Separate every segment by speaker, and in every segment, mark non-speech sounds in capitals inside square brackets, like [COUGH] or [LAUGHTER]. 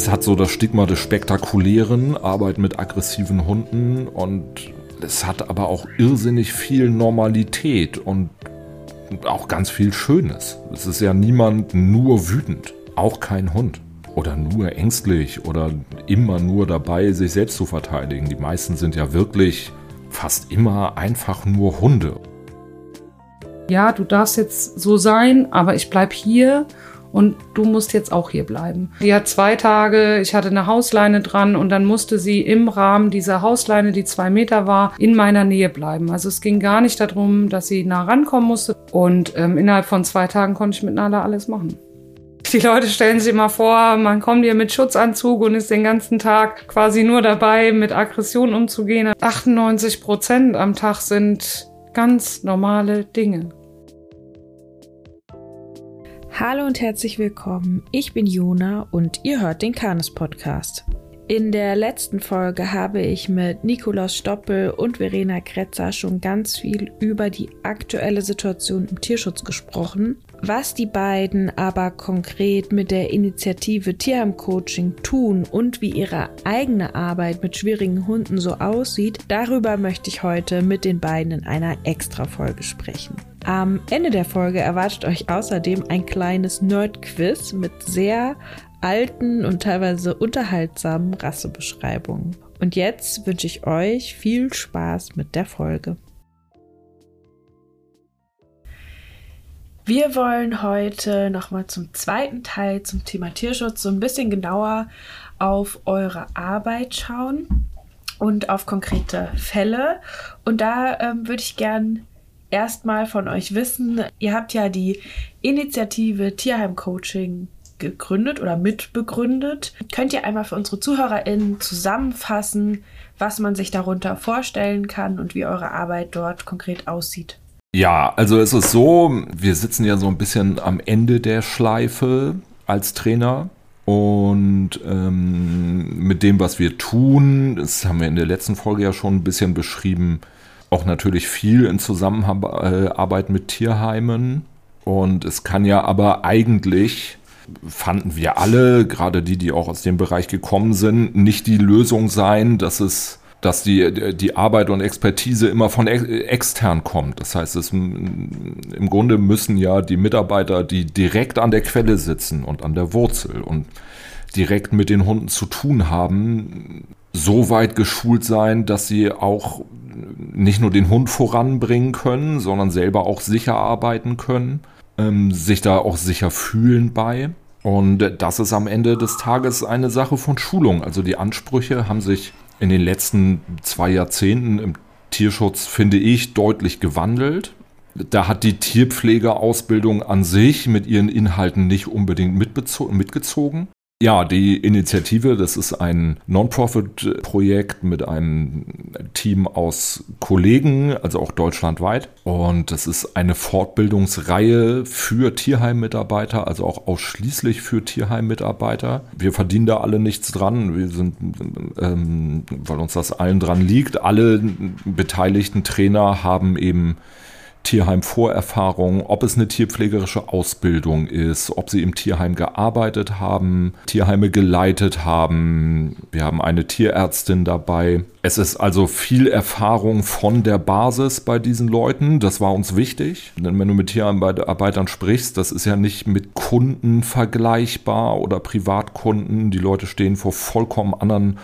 Speaker 1: Es hat so das Stigma des Spektakulären, Arbeit mit aggressiven Hunden und es hat aber auch irrsinnig viel Normalität und auch ganz viel Schönes. Es ist ja niemand nur wütend, auch kein Hund. Oder nur ängstlich oder immer nur dabei, sich selbst zu verteidigen. Die meisten sind ja wirklich fast immer einfach nur Hunde.
Speaker 2: Ja, du darfst jetzt so sein, aber ich bleib hier und du musst jetzt auch hier bleiben. Die hat zwei Tage, ich hatte eine Hausleine dran und dann musste sie im Rahmen dieser Hausleine, die zwei Meter war, in meiner Nähe bleiben. Also es ging gar nicht darum, dass sie nah rankommen musste und ähm, innerhalb von zwei Tagen konnte ich mit Nala alles machen. Die Leute stellen sich immer vor, man kommt hier mit Schutzanzug und ist den ganzen Tag quasi nur dabei, mit Aggression umzugehen. 98 Prozent am Tag sind ganz normale Dinge.
Speaker 3: Hallo und herzlich willkommen. Ich bin Jona und ihr hört den Kanes Podcast. In der letzten Folge habe ich mit Nikolaus Stoppel und Verena Kretzer schon ganz viel über die aktuelle Situation im Tierschutz gesprochen. Was die beiden aber konkret mit der Initiative Tierheim Coaching tun und wie ihre eigene Arbeit mit schwierigen Hunden so aussieht, darüber möchte ich heute mit den beiden in einer Extra-Folge sprechen. Am Ende der Folge erwartet euch außerdem ein kleines Nerd-Quiz mit sehr alten und teilweise unterhaltsamen Rassebeschreibungen. Und jetzt wünsche ich euch viel Spaß mit der Folge. Wir wollen heute nochmal zum zweiten Teil zum Thema Tierschutz so ein bisschen genauer auf eure Arbeit schauen und auf konkrete Fälle. Und da ähm, würde ich gern erstmal von euch wissen, ihr habt ja die Initiative Tierheim Coaching gegründet oder mitbegründet. Könnt ihr einmal für unsere ZuhörerInnen zusammenfassen, was man sich darunter vorstellen kann und wie eure Arbeit dort konkret aussieht?
Speaker 1: Ja, also es ist so, wir sitzen ja so ein bisschen am Ende der Schleife als Trainer. Und ähm, mit dem, was wir tun, das haben wir in der letzten Folge ja schon ein bisschen beschrieben, auch natürlich viel in Zusammenarbeit mit Tierheimen. Und es kann ja aber eigentlich, fanden wir alle, gerade die, die auch aus dem Bereich gekommen sind, nicht die Lösung sein, dass es dass die, die Arbeit und Expertise immer von extern kommt. Das heißt, es, im Grunde müssen ja die Mitarbeiter, die direkt an der Quelle sitzen und an der Wurzel und direkt mit den Hunden zu tun haben, so weit geschult sein, dass sie auch nicht nur den Hund voranbringen können, sondern selber auch sicher arbeiten können, ähm, sich da auch sicher fühlen bei. Und das ist am Ende des Tages eine Sache von Schulung. Also die Ansprüche haben sich in den letzten zwei Jahrzehnten im Tierschutz, finde ich, deutlich gewandelt. Da hat die Tierpflegeausbildung an sich mit ihren Inhalten nicht unbedingt mitgezogen. Ja, die Initiative, das ist ein Non-Profit-Projekt mit einem Team aus Kollegen, also auch deutschlandweit. Und das ist eine Fortbildungsreihe für Tierheimmitarbeiter, also auch ausschließlich für Tierheimmitarbeiter. Wir verdienen da alle nichts dran. Wir sind, ähm, weil uns das allen dran liegt. Alle beteiligten Trainer haben eben Tierheim-Vorerfahrung, ob es eine tierpflegerische Ausbildung ist, ob sie im Tierheim gearbeitet haben, Tierheime geleitet haben. Wir haben eine Tierärztin dabei. Es ist also viel Erfahrung von der Basis bei diesen Leuten. Das war uns wichtig. Denn wenn du mit Tierarbeitern sprichst, das ist ja nicht mit Kunden vergleichbar oder Privatkunden. Die Leute stehen vor vollkommen anderen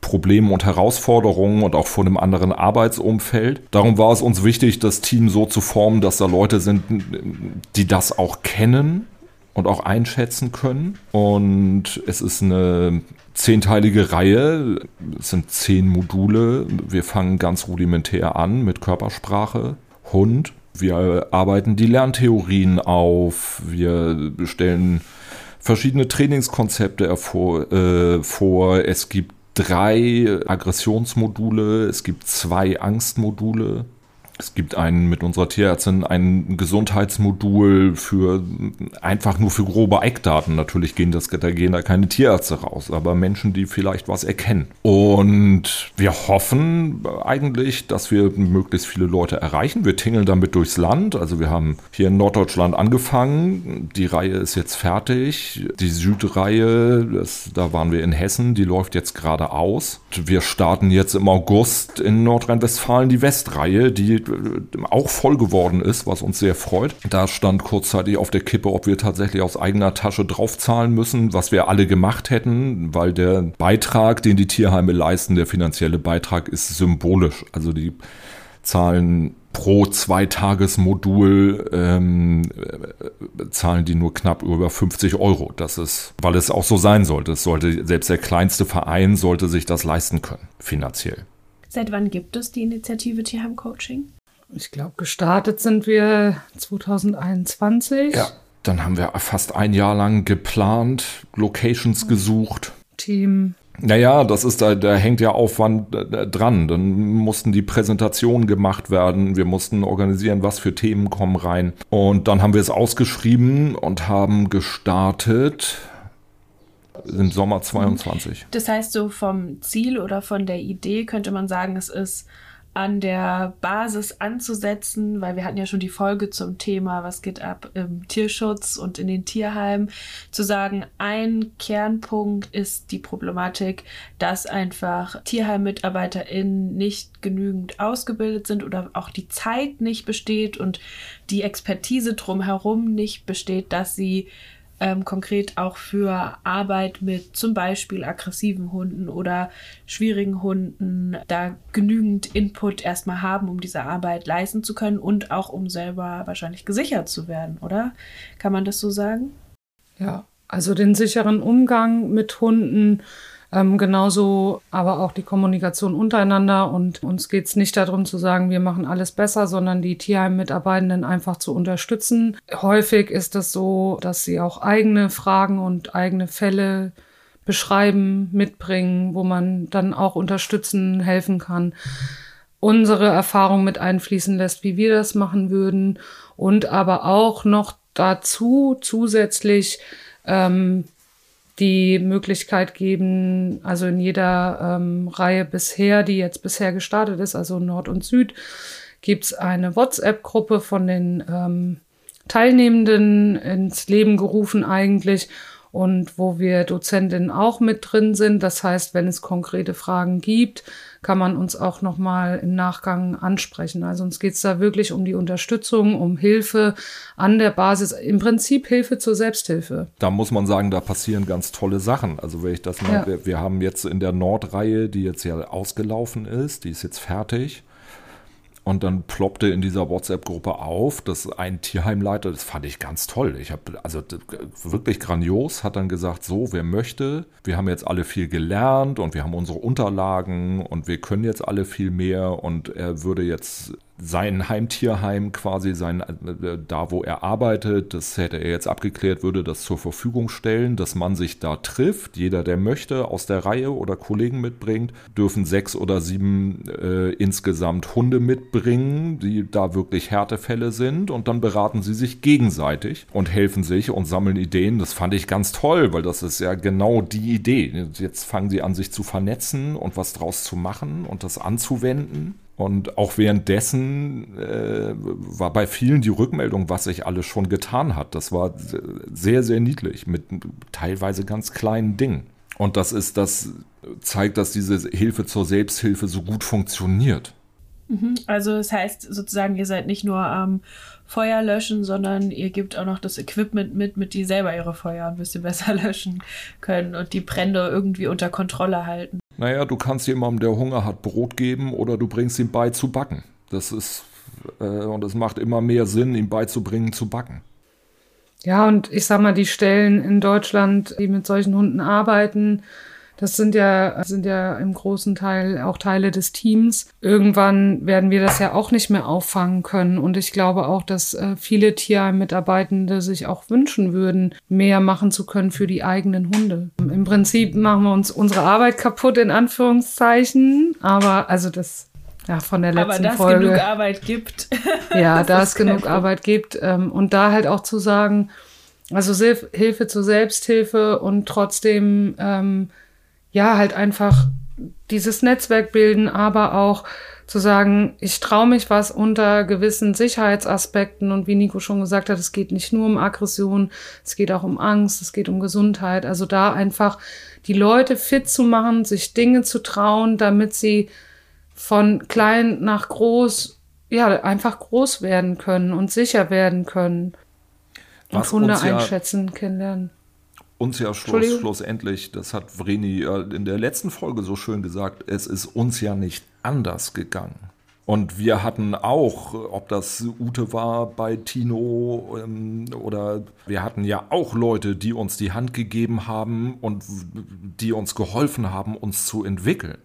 Speaker 1: Problemen und Herausforderungen und auch vor einem anderen Arbeitsumfeld. Darum war es uns wichtig, das Team so zu formen, dass da Leute sind, die das auch kennen und auch einschätzen können. Und es ist eine zehnteilige Reihe. Es sind zehn Module. Wir fangen ganz rudimentär an mit Körpersprache, Hund. Wir arbeiten die Lerntheorien auf. Wir stellen verschiedene Trainingskonzepte. Äh, vor. Es gibt drei Aggressionsmodule, es gibt zwei Angstmodule. Es gibt einen mit unserer Tierärztin ein Gesundheitsmodul für einfach nur für grobe Eckdaten. Natürlich gehen das, da gehen da keine Tierärzte raus, aber Menschen, die vielleicht was erkennen. Und wir hoffen eigentlich, dass wir möglichst viele Leute erreichen. Wir tingeln damit durchs Land. Also wir haben hier in Norddeutschland angefangen. Die Reihe ist jetzt fertig. Die Südreihe, das, da waren wir in Hessen, die läuft jetzt gerade aus. Wir starten jetzt im August in Nordrhein-Westfalen die Westreihe, die auch voll geworden ist, was uns sehr freut. Da stand kurzzeitig auf der Kippe, ob wir tatsächlich aus eigener Tasche draufzahlen müssen, was wir alle gemacht hätten, weil der Beitrag, den die Tierheime leisten, der finanzielle Beitrag ist symbolisch. Also die zahlen pro Zweitagesmodul ähm, äh, zahlen die nur knapp über 50 Euro. Das ist, weil es auch so sein sollte. Es sollte selbst der kleinste Verein sollte sich das leisten können, finanziell.
Speaker 3: Seit wann gibt es die Initiative Tierheim Coaching?
Speaker 2: Ich glaube, gestartet sind wir 2021.
Speaker 1: Ja, dann haben wir fast ein Jahr lang geplant, Locations gesucht.
Speaker 2: Team.
Speaker 1: Naja, das ist da, da hängt ja Aufwand äh, dran. Dann mussten die Präsentationen gemacht werden. Wir mussten organisieren, was für Themen kommen rein. Und dann haben wir es ausgeschrieben und haben gestartet im Sommer 22.
Speaker 3: Das heißt, so vom Ziel oder von der Idee könnte man sagen, es ist an der Basis anzusetzen, weil wir hatten ja schon die Folge zum Thema, was geht ab im Tierschutz und in den Tierheimen, zu sagen, ein Kernpunkt ist die Problematik, dass einfach TierheimmitarbeiterInnen nicht genügend ausgebildet sind oder auch die Zeit nicht besteht und die Expertise drumherum nicht besteht, dass sie ähm, konkret auch für Arbeit mit zum Beispiel aggressiven Hunden oder schwierigen Hunden da genügend Input erstmal haben, um diese Arbeit leisten zu können und auch um selber wahrscheinlich gesichert zu werden, oder? Kann man das so sagen?
Speaker 2: Ja, also den sicheren Umgang mit Hunden ähm, genauso aber auch die Kommunikation untereinander. Und uns geht es nicht darum zu sagen, wir machen alles besser, sondern die Tierheim-Mitarbeitenden einfach zu unterstützen. Häufig ist es so, dass sie auch eigene Fragen und eigene Fälle beschreiben, mitbringen, wo man dann auch unterstützen, helfen kann. Unsere Erfahrung mit einfließen lässt, wie wir das machen würden. Und aber auch noch dazu zusätzlich ähm, die Möglichkeit geben, also in jeder ähm, Reihe bisher, die jetzt bisher gestartet ist, also Nord und Süd, gibt es eine WhatsApp-Gruppe von den ähm, Teilnehmenden ins Leben gerufen eigentlich und wo wir Dozentinnen auch mit drin sind. Das heißt, wenn es konkrete Fragen gibt, kann man uns auch nochmal im Nachgang ansprechen. Also uns geht es da wirklich um die Unterstützung, um Hilfe an der Basis, im Prinzip Hilfe zur Selbsthilfe.
Speaker 1: Da muss man sagen, da passieren ganz tolle Sachen. Also wenn ich das mal, ja. wir, wir haben jetzt in der Nordreihe, die jetzt ja ausgelaufen ist, die ist jetzt fertig. Und dann ploppte in dieser WhatsApp-Gruppe auf, dass ein Tierheimleiter, das fand ich ganz toll. Ich habe also wirklich grandios, hat dann gesagt, so, wer möchte, wir haben jetzt alle viel gelernt und wir haben unsere Unterlagen und wir können jetzt alle viel mehr und er würde jetzt sein Heimtierheim quasi, sein, äh, da wo er arbeitet, das hätte er jetzt abgeklärt, würde das zur Verfügung stellen, dass man sich da trifft. Jeder, der möchte, aus der Reihe oder Kollegen mitbringt, dürfen sechs oder sieben äh, insgesamt Hunde mitbringen, die da wirklich Härtefälle sind und dann beraten sie sich gegenseitig und helfen sich und sammeln Ideen. Das fand ich ganz toll, weil das ist ja genau die Idee. Jetzt fangen sie an, sich zu vernetzen und was draus zu machen und das anzuwenden. Und auch währenddessen äh, war bei vielen die Rückmeldung, was sich alles schon getan hat. Das war sehr, sehr niedlich mit teilweise ganz kleinen Dingen. Und das ist, das zeigt, dass diese Hilfe zur Selbsthilfe so gut funktioniert.
Speaker 3: Mhm. Also das heißt sozusagen, ihr seid nicht nur am Feuer löschen, sondern ihr gebt auch noch das Equipment mit, mit die selber ihre Feuer ein bisschen [LAUGHS] besser löschen können und die Brände irgendwie unter Kontrolle halten.
Speaker 1: Naja, du kannst jemandem, der Hunger hat, Brot geben oder du bringst ihm bei zu backen. Das ist, äh, und es macht immer mehr Sinn, ihm beizubringen zu backen.
Speaker 2: Ja, und ich sag mal, die Stellen in Deutschland, die mit solchen Hunden arbeiten, das sind ja, sind ja im großen Teil auch Teile des Teams. Irgendwann werden wir das ja auch nicht mehr auffangen können. Und ich glaube auch, dass äh, viele Tierheim-Mitarbeitende sich auch wünschen würden, mehr machen zu können für die eigenen Hunde. Im Prinzip machen wir uns unsere Arbeit kaputt, in Anführungszeichen. Aber also das ja, von der letzten
Speaker 3: Aber dass
Speaker 2: Folge.
Speaker 3: genug Arbeit gibt. [LAUGHS]
Speaker 2: Ja, da es genug
Speaker 3: Problem.
Speaker 2: Arbeit gibt. Ähm, und da halt auch zu sagen, also Hilfe zur Selbsthilfe und trotzdem, ähm, ja, halt einfach dieses Netzwerk bilden, aber auch zu sagen, ich traue mich was unter gewissen Sicherheitsaspekten und wie Nico schon gesagt hat, es geht nicht nur um Aggression, es geht auch um Angst, es geht um Gesundheit. Also da einfach die Leute fit zu machen, sich Dinge zu trauen, damit sie von klein nach groß, ja, einfach groß werden können und sicher werden können. Und
Speaker 1: Was
Speaker 2: Hunde
Speaker 1: uns ja-
Speaker 2: einschätzen, kennenlernen.
Speaker 1: Uns ja Schluss, schlussendlich, das hat Vreni in der letzten Folge so schön gesagt, es ist uns ja nicht anders gegangen. Und wir hatten auch, ob das Ute war bei Tino ähm, oder wir hatten ja auch Leute, die uns die Hand gegeben haben und die uns geholfen haben, uns zu entwickeln.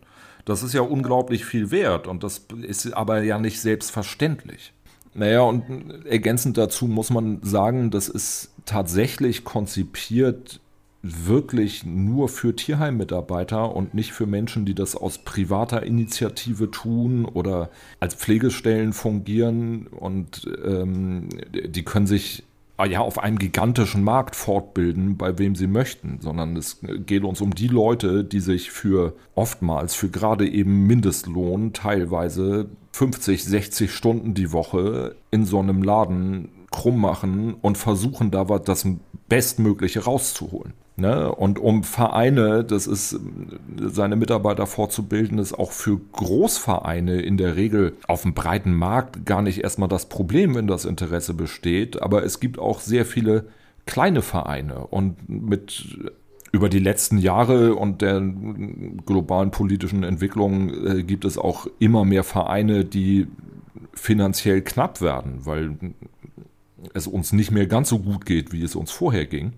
Speaker 1: Das ist ja unglaublich viel wert und das ist aber ja nicht selbstverständlich. Naja, und ergänzend dazu muss man sagen, das ist tatsächlich konzipiert wirklich nur für Tierheimmitarbeiter und nicht für Menschen, die das aus privater Initiative tun oder als Pflegestellen fungieren und ähm, die können sich ah ja auf einem gigantischen Markt fortbilden, bei wem sie möchten, sondern es geht uns um die Leute, die sich für oftmals für gerade eben Mindestlohn teilweise 50, 60 Stunden die Woche in so einem Laden krumm machen und versuchen da was das Bestmögliche rauszuholen. Ne? Und um Vereine, das ist seine Mitarbeiter fortzubilden, ist auch für Großvereine in der Regel auf dem breiten Markt gar nicht erstmal das Problem, wenn das Interesse besteht. Aber es gibt auch sehr viele kleine Vereine und mit über die letzten Jahre und der globalen politischen Entwicklung äh, gibt es auch immer mehr Vereine, die finanziell knapp werden, weil es uns nicht mehr ganz so gut geht, wie es uns vorher ging.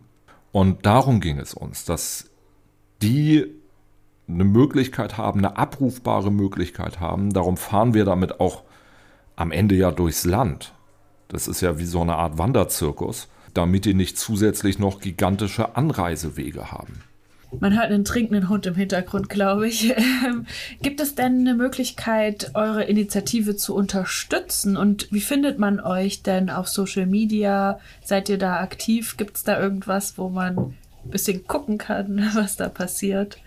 Speaker 1: Und darum ging es uns, dass die eine Möglichkeit haben, eine abrufbare Möglichkeit haben. Darum fahren wir damit auch am Ende ja durchs Land. Das ist ja wie so eine Art Wanderzirkus, damit die nicht zusätzlich noch gigantische Anreisewege haben.
Speaker 3: Man hört einen trinkenden Hund im Hintergrund, glaube ich. [LAUGHS] Ähm, Gibt es denn eine Möglichkeit, eure Initiative zu unterstützen? Und wie findet man euch denn auf Social Media? Seid ihr da aktiv? Gibt es da irgendwas, wo man ein bisschen gucken kann, [LAUGHS] was da passiert?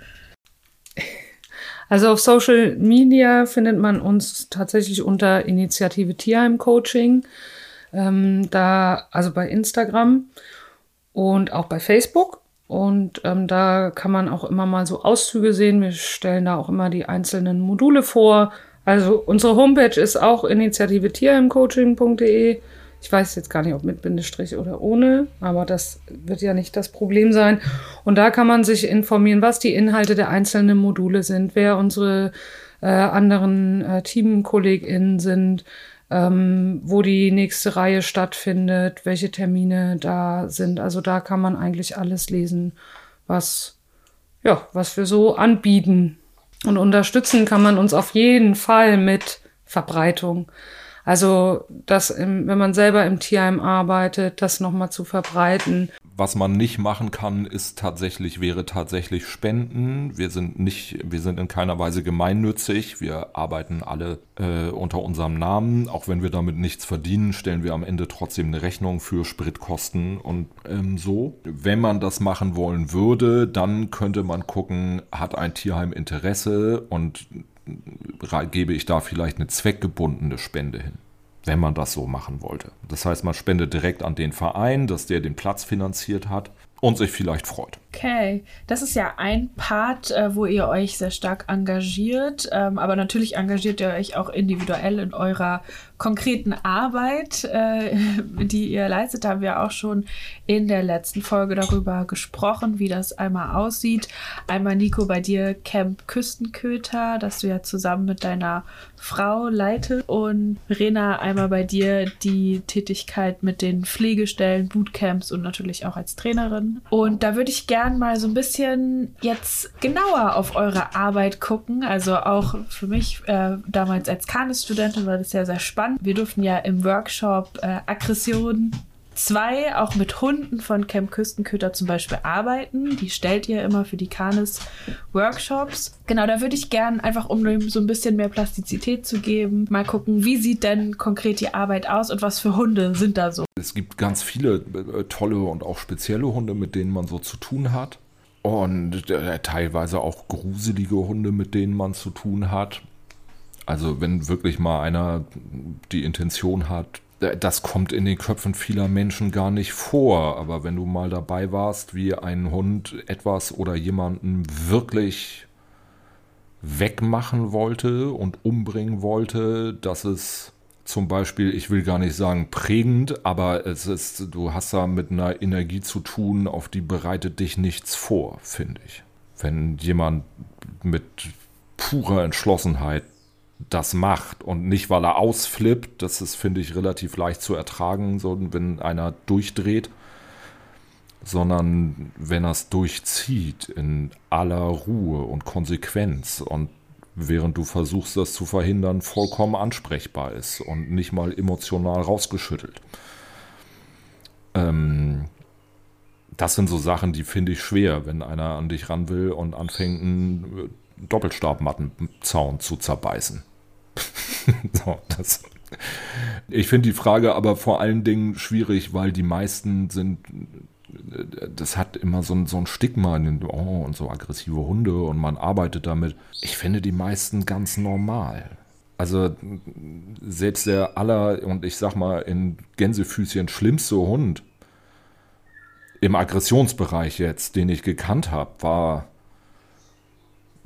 Speaker 2: Also auf Social Media findet man uns tatsächlich unter Initiative Tierheim Coaching. Ähm, da, also bei Instagram und auch bei Facebook. Und ähm, da kann man auch immer mal so Auszüge sehen. Wir stellen da auch immer die einzelnen Module vor. Also unsere Homepage ist auch initiative tierheimcoaching.de. Ich weiß jetzt gar nicht, ob mit Bindestrich oder ohne, aber das wird ja nicht das Problem sein. Und da kann man sich informieren, was die Inhalte der einzelnen Module sind, wer unsere äh, anderen äh, TeamkollegInnen sind, ähm, wo die nächste Reihe stattfindet, welche Termine da sind. Also da kann man eigentlich alles lesen, was, ja, was wir so anbieten. Und unterstützen kann man uns auf jeden Fall mit Verbreitung. Also, das, im, wenn man selber im Tierheim arbeitet, das nochmal zu verbreiten.
Speaker 1: Was man nicht machen kann, ist tatsächlich, wäre tatsächlich Spenden. Wir sind nicht, wir sind in keiner Weise gemeinnützig. Wir arbeiten alle äh, unter unserem Namen. Auch wenn wir damit nichts verdienen, stellen wir am Ende trotzdem eine Rechnung für Spritkosten und ähm, so. Wenn man das machen wollen würde, dann könnte man gucken, hat ein Tierheim Interesse und ra- gebe ich da vielleicht eine zweckgebundene Spende hin wenn man das so machen wollte. Das heißt, man spendet direkt an den Verein, dass der den Platz finanziert hat und sich vielleicht freut.
Speaker 3: Okay, das ist ja ein Part, äh, wo ihr euch sehr stark engagiert, ähm, aber natürlich engagiert ihr euch auch individuell in eurer konkreten Arbeit, äh, [LAUGHS] die ihr leistet. Da haben wir auch schon in der letzten Folge darüber gesprochen, wie das einmal aussieht. Einmal Nico bei dir Camp Küstenköter, das du ja zusammen mit deiner Frau leitest und Rena einmal bei dir die Tätigkeit mit den Pflegestellen, Bootcamps und natürlich auch als Trainerin. Und da würde ich gern mal so ein bisschen jetzt genauer auf eure Arbeit gucken. Also auch für mich äh, damals als Kanis-Studentin war das ja sehr spannend. Wir durften ja im Workshop äh, Aggression zwei auch mit Hunden von Camp Küstenköter zum Beispiel arbeiten. Die stellt ihr immer für die Canis Workshops. Genau, da würde ich gern einfach, um so ein bisschen mehr Plastizität zu geben, mal gucken, wie sieht denn konkret die Arbeit aus und was für Hunde sind da so?
Speaker 1: Es gibt ganz viele äh, tolle und auch spezielle Hunde, mit denen man so zu tun hat. Und äh, teilweise auch gruselige Hunde, mit denen man zu tun hat. Also wenn wirklich mal einer die Intention hat, das kommt in den Köpfen vieler Menschen gar nicht vor. Aber wenn du mal dabei warst, wie ein Hund etwas oder jemanden wirklich wegmachen wollte und umbringen wollte, dass es zum Beispiel, ich will gar nicht sagen prägend, aber es ist, du hast da mit einer Energie zu tun, auf die bereitet dich nichts vor, finde ich. Wenn jemand mit purer Entschlossenheit das macht und nicht, weil er ausflippt. Das ist, finde ich, relativ leicht zu ertragen, so, wenn einer durchdreht, sondern wenn er es durchzieht in aller Ruhe und Konsequenz und während du versuchst, das zu verhindern, vollkommen ansprechbar ist und nicht mal emotional rausgeschüttelt. Ähm, das sind so Sachen, die finde ich schwer, wenn einer an dich ran will und anfängt, einen Doppelstabmattenzaun zu zerbeißen. [LAUGHS] so, das. Ich finde die Frage aber vor allen Dingen schwierig, weil die meisten sind, das hat immer so ein, so ein Stigma, oh, und so aggressive Hunde und man arbeitet damit. Ich finde die meisten ganz normal. Also selbst der aller, und ich sag mal in Gänsefüßchen schlimmste Hund im Aggressionsbereich jetzt, den ich gekannt habe, war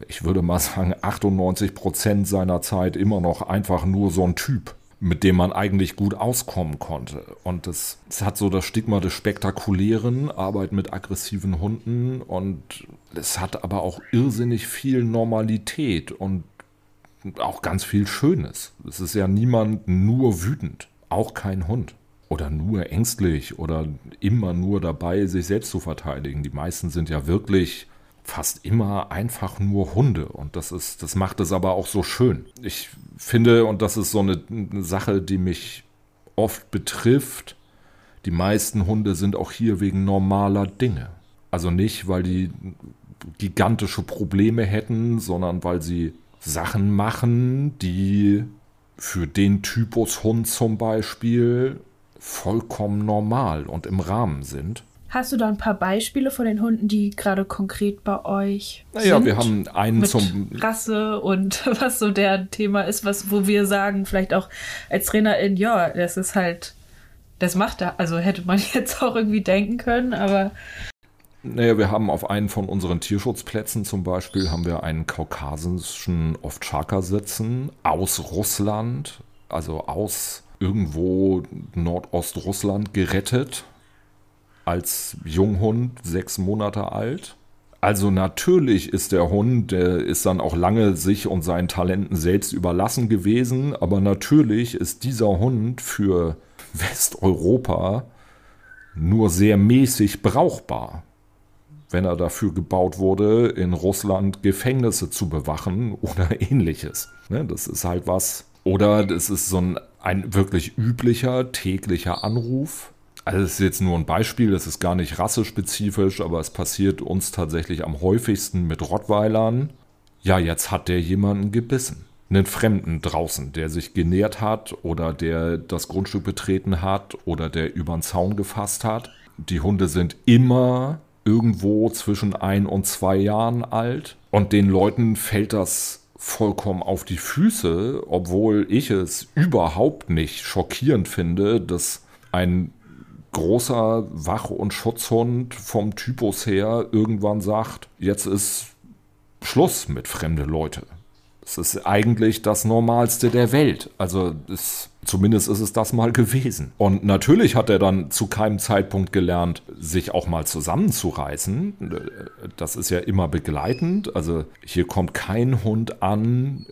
Speaker 1: ich würde mal sagen, 98 Prozent seiner Zeit immer noch einfach nur so ein Typ, mit dem man eigentlich gut auskommen konnte. Und es, hat so das Stigma des Spektakulären, Arbeit mit aggressiven Hunden und es hat aber auch irrsinnig viel Normalität und auch ganz viel Schönes. Es ist ja niemand nur wütend, auch kein Hund. Oder nur ängstlich oder immer nur dabei, sich selbst zu verteidigen. Die meisten sind ja wirklich fast immer einfach nur Hunde und das ist, das macht es aber auch so schön. Ich finde, und das ist so eine, eine Sache, die mich oft betrifft, die meisten Hunde sind auch hier wegen normaler Dinge. Also nicht, weil die gigantische Probleme hätten, sondern weil sie Sachen machen, die für den Typus Hund zum Beispiel vollkommen normal und im Rahmen sind.
Speaker 3: Hast du da ein paar Beispiele von den Hunden, die gerade konkret bei euch
Speaker 1: naja,
Speaker 3: sind?
Speaker 1: wir haben einen
Speaker 3: Mit
Speaker 1: zum
Speaker 3: Rasse und [LAUGHS] was so der Thema ist, was wo wir sagen, vielleicht auch als Trainerin, ja, das ist halt, das macht er. Also hätte man [LAUGHS] jetzt auch irgendwie denken können, aber
Speaker 1: naja, wir haben auf einen von unseren Tierschutzplätzen zum Beispiel haben wir einen kaukasischen Ovtschaka sitzen aus Russland, also aus irgendwo Nordostrussland gerettet als Junghund, sechs Monate alt. Also natürlich ist der Hund, der ist dann auch lange sich und seinen Talenten selbst überlassen gewesen, aber natürlich ist dieser Hund für Westeuropa nur sehr mäßig brauchbar, wenn er dafür gebaut wurde, in Russland Gefängnisse zu bewachen oder [LAUGHS] ähnliches. Ne, das ist halt was. Oder das ist so ein, ein wirklich üblicher täglicher Anruf also das ist jetzt nur ein Beispiel, das ist gar nicht rassespezifisch, aber es passiert uns tatsächlich am häufigsten mit Rottweilern. Ja, jetzt hat der jemanden gebissen. Einen Fremden draußen, der sich genährt hat oder der das Grundstück betreten hat oder der über den Zaun gefasst hat. Die Hunde sind immer irgendwo zwischen ein und zwei Jahren alt und den Leuten fällt das vollkommen auf die Füße, obwohl ich es überhaupt nicht schockierend finde, dass ein großer Wach- und Schutzhund vom Typus her irgendwann sagt, jetzt ist Schluss mit fremde Leute. Es ist eigentlich das Normalste der Welt. Also es, zumindest ist es das mal gewesen. Und natürlich hat er dann zu keinem Zeitpunkt gelernt, sich auch mal zusammenzureißen. Das ist ja immer begleitend. Also hier kommt kein Hund an,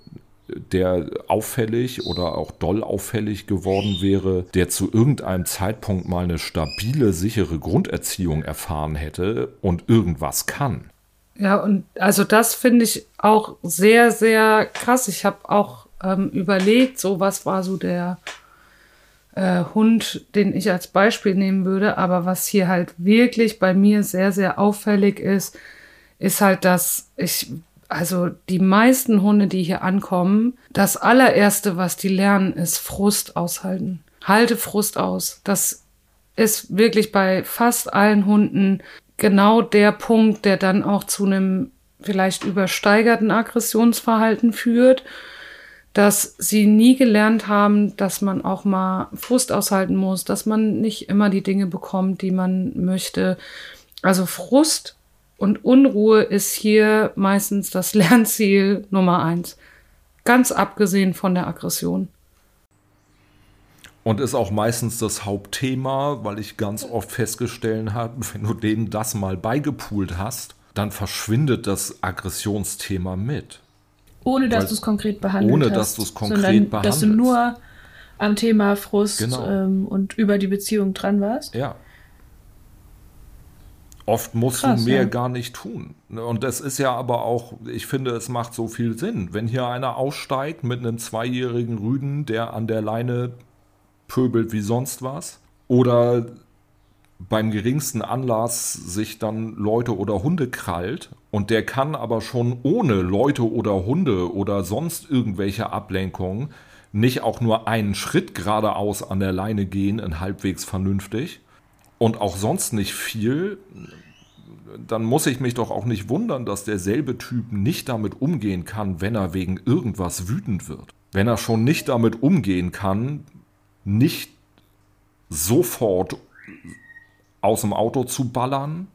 Speaker 1: der auffällig oder auch doll auffällig geworden wäre, der zu irgendeinem Zeitpunkt mal eine stabile, sichere Grunderziehung erfahren hätte und irgendwas kann.
Speaker 2: Ja, und also das finde ich auch sehr, sehr krass. Ich habe auch ähm, überlegt, so was war so der äh, Hund, den ich als Beispiel nehmen würde. Aber was hier halt wirklich bei mir sehr, sehr auffällig ist, ist halt, dass ich, also die meisten Hunde, die hier ankommen, das allererste, was die lernen, ist Frust aushalten. Halte Frust aus. Das ist wirklich bei fast allen Hunden genau der Punkt, der dann auch zu einem vielleicht übersteigerten Aggressionsverhalten führt dass sie nie gelernt haben, dass man auch mal Frust aushalten muss, dass man nicht immer die Dinge bekommt, die man möchte. Also Frust und Unruhe ist hier meistens das [LAUGHS] Lernziel Nummer eins. Ganz abgesehen von der Aggression.
Speaker 1: Und ist auch meistens das Hauptthema, weil ich ganz oft festgestellt habe, [LAUGHS] wenn du denen das mal beigepoolt hast, dann verschwindet das Aggressionsthema mit.
Speaker 3: Ohne dass du es konkret behandelt
Speaker 1: ohne,
Speaker 3: hast.
Speaker 1: Ohne dass du es konkret behandelst.
Speaker 3: Dass du nur am Thema Frust genau. ähm, und über die Beziehung dran warst.
Speaker 1: Ja. Oft musst Krass, du mehr ja. gar nicht tun. Und das ist ja aber auch, ich finde, es macht so viel Sinn. Wenn hier einer aussteigt mit einem zweijährigen Rüden, der an der Leine pöbelt wie sonst was, oder beim geringsten Anlass sich dann Leute oder Hunde krallt und der kann aber schon ohne Leute oder Hunde oder sonst irgendwelche Ablenkungen nicht auch nur einen Schritt geradeaus an der Leine gehen, in halbwegs vernünftig und auch sonst nicht viel, dann muss ich mich doch auch nicht wundern, dass derselbe Typ nicht damit umgehen kann, wenn er wegen irgendwas wütend wird. Wenn er schon nicht damit umgehen kann, nicht sofort aus dem Auto zu ballern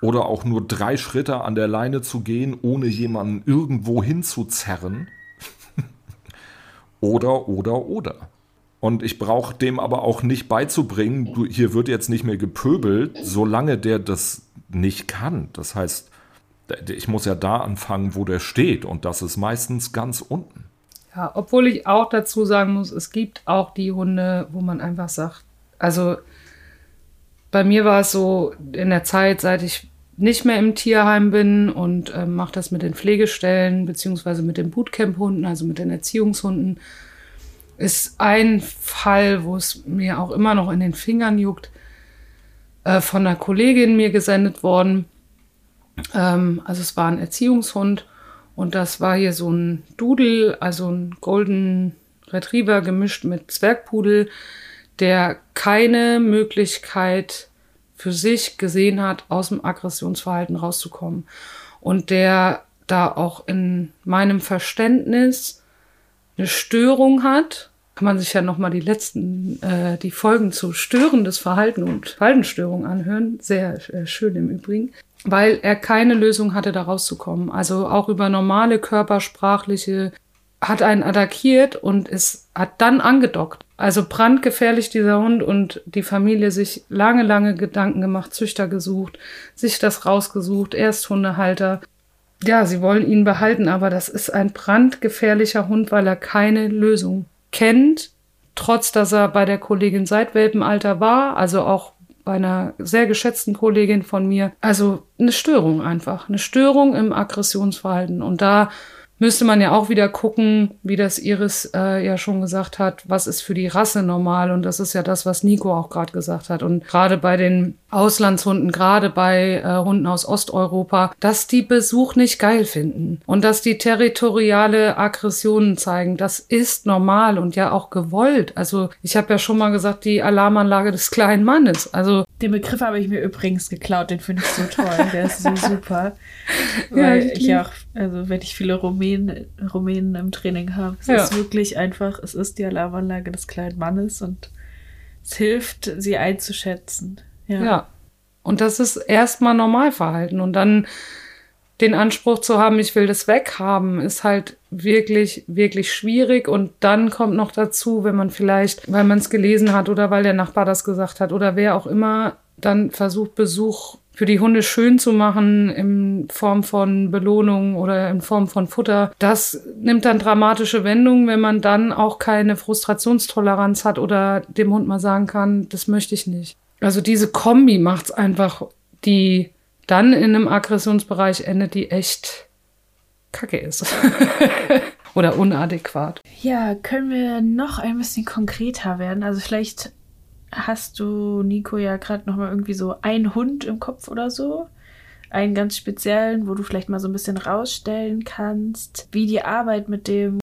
Speaker 1: oder auch nur drei Schritte an der Leine zu gehen, ohne jemanden irgendwo hinzuzerren. [LAUGHS] oder, oder, oder. Und ich brauche dem aber auch nicht beizubringen, du, hier wird jetzt nicht mehr gepöbelt, solange der das nicht kann. Das heißt, ich muss ja da anfangen, wo der steht. Und das ist meistens ganz unten.
Speaker 2: Ja, obwohl ich auch dazu sagen muss, es gibt auch die Hunde, wo man einfach sagt, also bei mir war es so in der Zeit, seit ich nicht mehr im Tierheim bin und äh, mache das mit den Pflegestellen beziehungsweise mit den Bootcamp-Hunden, also mit den Erziehungshunden, ist ein Fall, wo es mir auch immer noch in den Fingern juckt, äh, von einer Kollegin mir gesendet worden. Ähm, also es war ein Erziehungshund und das war hier so ein Dudel, also ein Golden Retriever gemischt mit Zwergpudel der keine Möglichkeit für sich gesehen hat, aus dem Aggressionsverhalten rauszukommen. Und der da auch in meinem Verständnis eine Störung hat, kann man sich ja nochmal die letzten, äh, die Folgen zu störendes Verhalten und Verhaltensstörung anhören. Sehr äh, schön im Übrigen. Weil er keine Lösung hatte, da rauszukommen. Also auch über normale körpersprachliche hat einen attackiert und es hat dann angedockt. Also brandgefährlich dieser Hund und die Familie sich lange, lange Gedanken gemacht, Züchter gesucht, sich das rausgesucht, Ersthundehalter. Ja, sie wollen ihn behalten, aber das ist ein brandgefährlicher Hund, weil er keine Lösung kennt, trotz dass er bei der Kollegin seit Welpenalter war, also auch bei einer sehr geschätzten Kollegin von mir. Also eine Störung einfach, eine Störung im Aggressionsverhalten. Und da müsste man ja auch wieder gucken, wie das Iris äh, ja schon gesagt hat, was ist für die Rasse normal. Und das ist ja das, was Nico auch gerade gesagt hat. Und gerade bei den Auslandshunden, gerade bei äh, Hunden aus Osteuropa, dass die Besuch nicht geil finden und dass die territoriale Aggressionen zeigen. Das ist normal und ja auch gewollt. Also ich habe ja schon mal gesagt, die Alarmanlage des kleinen Mannes. Also
Speaker 3: den Begriff habe ich mir übrigens geklaut. Den finde ich so toll. Der ist so [LAUGHS] super. Weil ja, ich, ich auch, also wenn ich viele Rumänen, Rumänen im Training habe, es ja. ist wirklich einfach, es ist die Alarmanlage des kleinen Mannes und es hilft, sie einzuschätzen.
Speaker 2: Ja. ja. Und das ist erstmal Normalverhalten. Und dann den Anspruch zu haben, ich will das weghaben, ist halt wirklich, wirklich schwierig. Und dann kommt noch dazu, wenn man vielleicht, weil man es gelesen hat oder weil der Nachbar das gesagt hat oder wer auch immer, dann versucht, Besuch für die Hunde schön zu machen in Form von Belohnung oder in Form von Futter. Das nimmt dann dramatische Wendungen, wenn man dann auch keine Frustrationstoleranz hat oder dem Hund mal sagen kann, das möchte ich nicht. Also diese Kombi macht's einfach, die dann in einem Aggressionsbereich endet, die echt kacke ist. [LAUGHS] oder unadäquat.
Speaker 3: Ja, können wir noch ein bisschen konkreter werden? Also vielleicht hast du, Nico, ja gerade noch mal irgendwie so einen Hund im Kopf oder so? Einen ganz speziellen, wo du vielleicht mal so ein bisschen rausstellen kannst, wie die Arbeit mit dem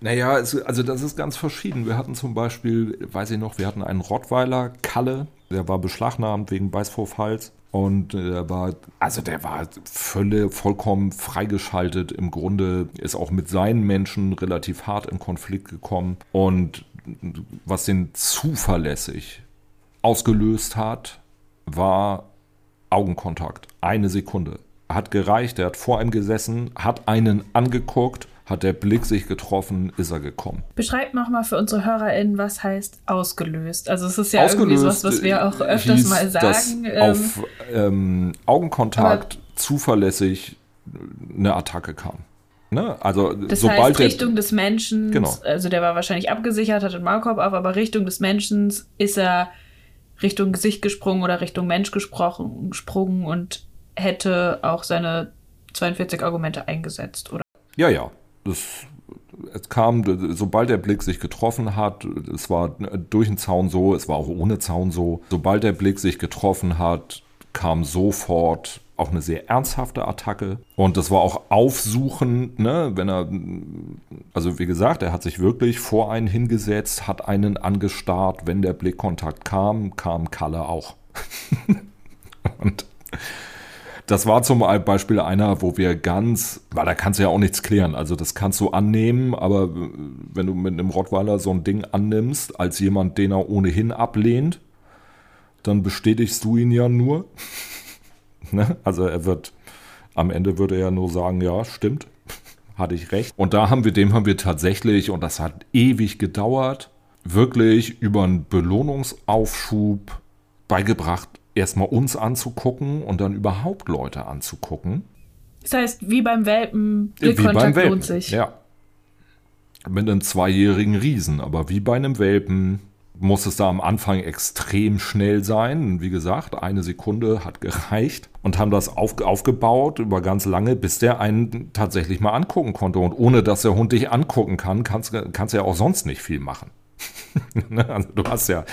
Speaker 1: naja, es, also das ist ganz verschieden. Wir hatten zum Beispiel, weiß ich noch, wir hatten einen Rottweiler, Kalle, der war beschlagnahmt wegen Beißvorfalls. Und der war, also der war völlig, vollkommen freigeschaltet. Im Grunde ist auch mit seinen Menschen relativ hart in Konflikt gekommen. Und was den zuverlässig ausgelöst hat, war Augenkontakt. Eine Sekunde. Hat gereicht, er hat vor ihm gesessen, hat einen angeguckt hat der Blick sich getroffen, ist er gekommen.
Speaker 3: Beschreibt nochmal für unsere HörerInnen, was heißt ausgelöst. Also es ist ja ausgelöst irgendwie sowas, was wir auch öfters mal sagen.
Speaker 1: Ähm, auf ähm, Augenkontakt zuverlässig eine Attacke kam. Ne? Also
Speaker 3: das sobald heißt, Richtung des Menschen, genau. also der war wahrscheinlich abgesichert, hat den Maulkorb auf, aber Richtung des Menschen ist er Richtung Gesicht gesprungen oder Richtung Mensch gesprungen und hätte auch seine 42 Argumente eingesetzt, oder?
Speaker 1: Ja, ja das, es kam, sobald der Blick sich getroffen hat, es war durch den Zaun so, es war auch ohne Zaun so, sobald der Blick sich getroffen hat, kam sofort auch eine sehr ernsthafte Attacke. Und das war auch aufsuchend, ne, wenn er, also wie gesagt, er hat sich wirklich vor einen hingesetzt, hat einen angestarrt. Wenn der Blickkontakt kam, kam Kalle auch. [LAUGHS] und das war zum Beispiel einer, wo wir ganz, weil da kannst du ja auch nichts klären. Also das kannst du annehmen, aber wenn du mit einem Rottweiler so ein Ding annimmst, als jemand, den er ohnehin ablehnt, dann bestätigst du ihn ja nur. [LAUGHS] ne? Also er wird, am Ende würde er ja nur sagen, ja, stimmt, [LAUGHS] hatte ich recht. Und da haben wir, dem haben wir tatsächlich, und das hat ewig gedauert, wirklich über einen Belohnungsaufschub beigebracht, erstmal uns anzugucken und dann überhaupt Leute anzugucken.
Speaker 3: Das heißt, wie beim Welpen, Blickkontakt wie beim Welpen, lohnt sich.
Speaker 1: Ja. Mit einem zweijährigen Riesen, aber wie bei einem Welpen muss es da am Anfang extrem schnell sein. Wie gesagt, eine Sekunde hat gereicht und haben das auf, aufgebaut über ganz lange, bis der einen tatsächlich mal angucken konnte. Und ohne dass der Hund dich angucken kann, kannst du ja auch sonst nicht viel machen. [LAUGHS] Ne? also du hast ja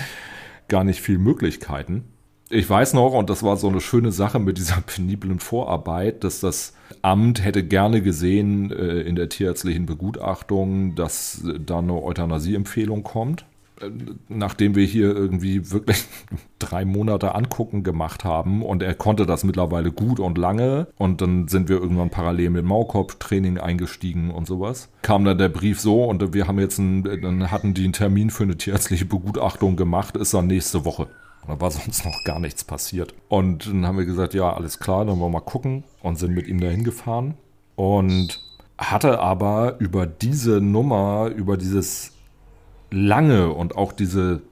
Speaker 1: gar nicht viel Möglichkeiten ich weiß noch, und das war so eine schöne Sache mit dieser [LAUGHS] peniblen Vorarbeit, dass das Amt hätte gerne gesehen äh, in der tierärztlichen Begutachtung, dass da eine Euthanasie-Empfehlung kommt. Äh, nachdem wir hier irgendwie wirklich [LAUGHS] drei Monate angucken gemacht haben und er konnte das mittlerweile gut und lange und dann sind wir irgendwann parallel mit Maulkorb-Training eingestiegen und sowas. Kam dann der Brief so und wir haben jetzt einen, dann hatten die einen Termin für eine tierärztliche Begutachtung gemacht, ist dann nächste Woche. Da war [LAUGHS] sonst noch gar nichts passiert. Und dann haben wir gesagt, ja, alles klar, dann wollen wir mal gucken und sind mit ihm dahin gefahren. Und hatte aber über diese Nummer, über dieses lange und auch diese,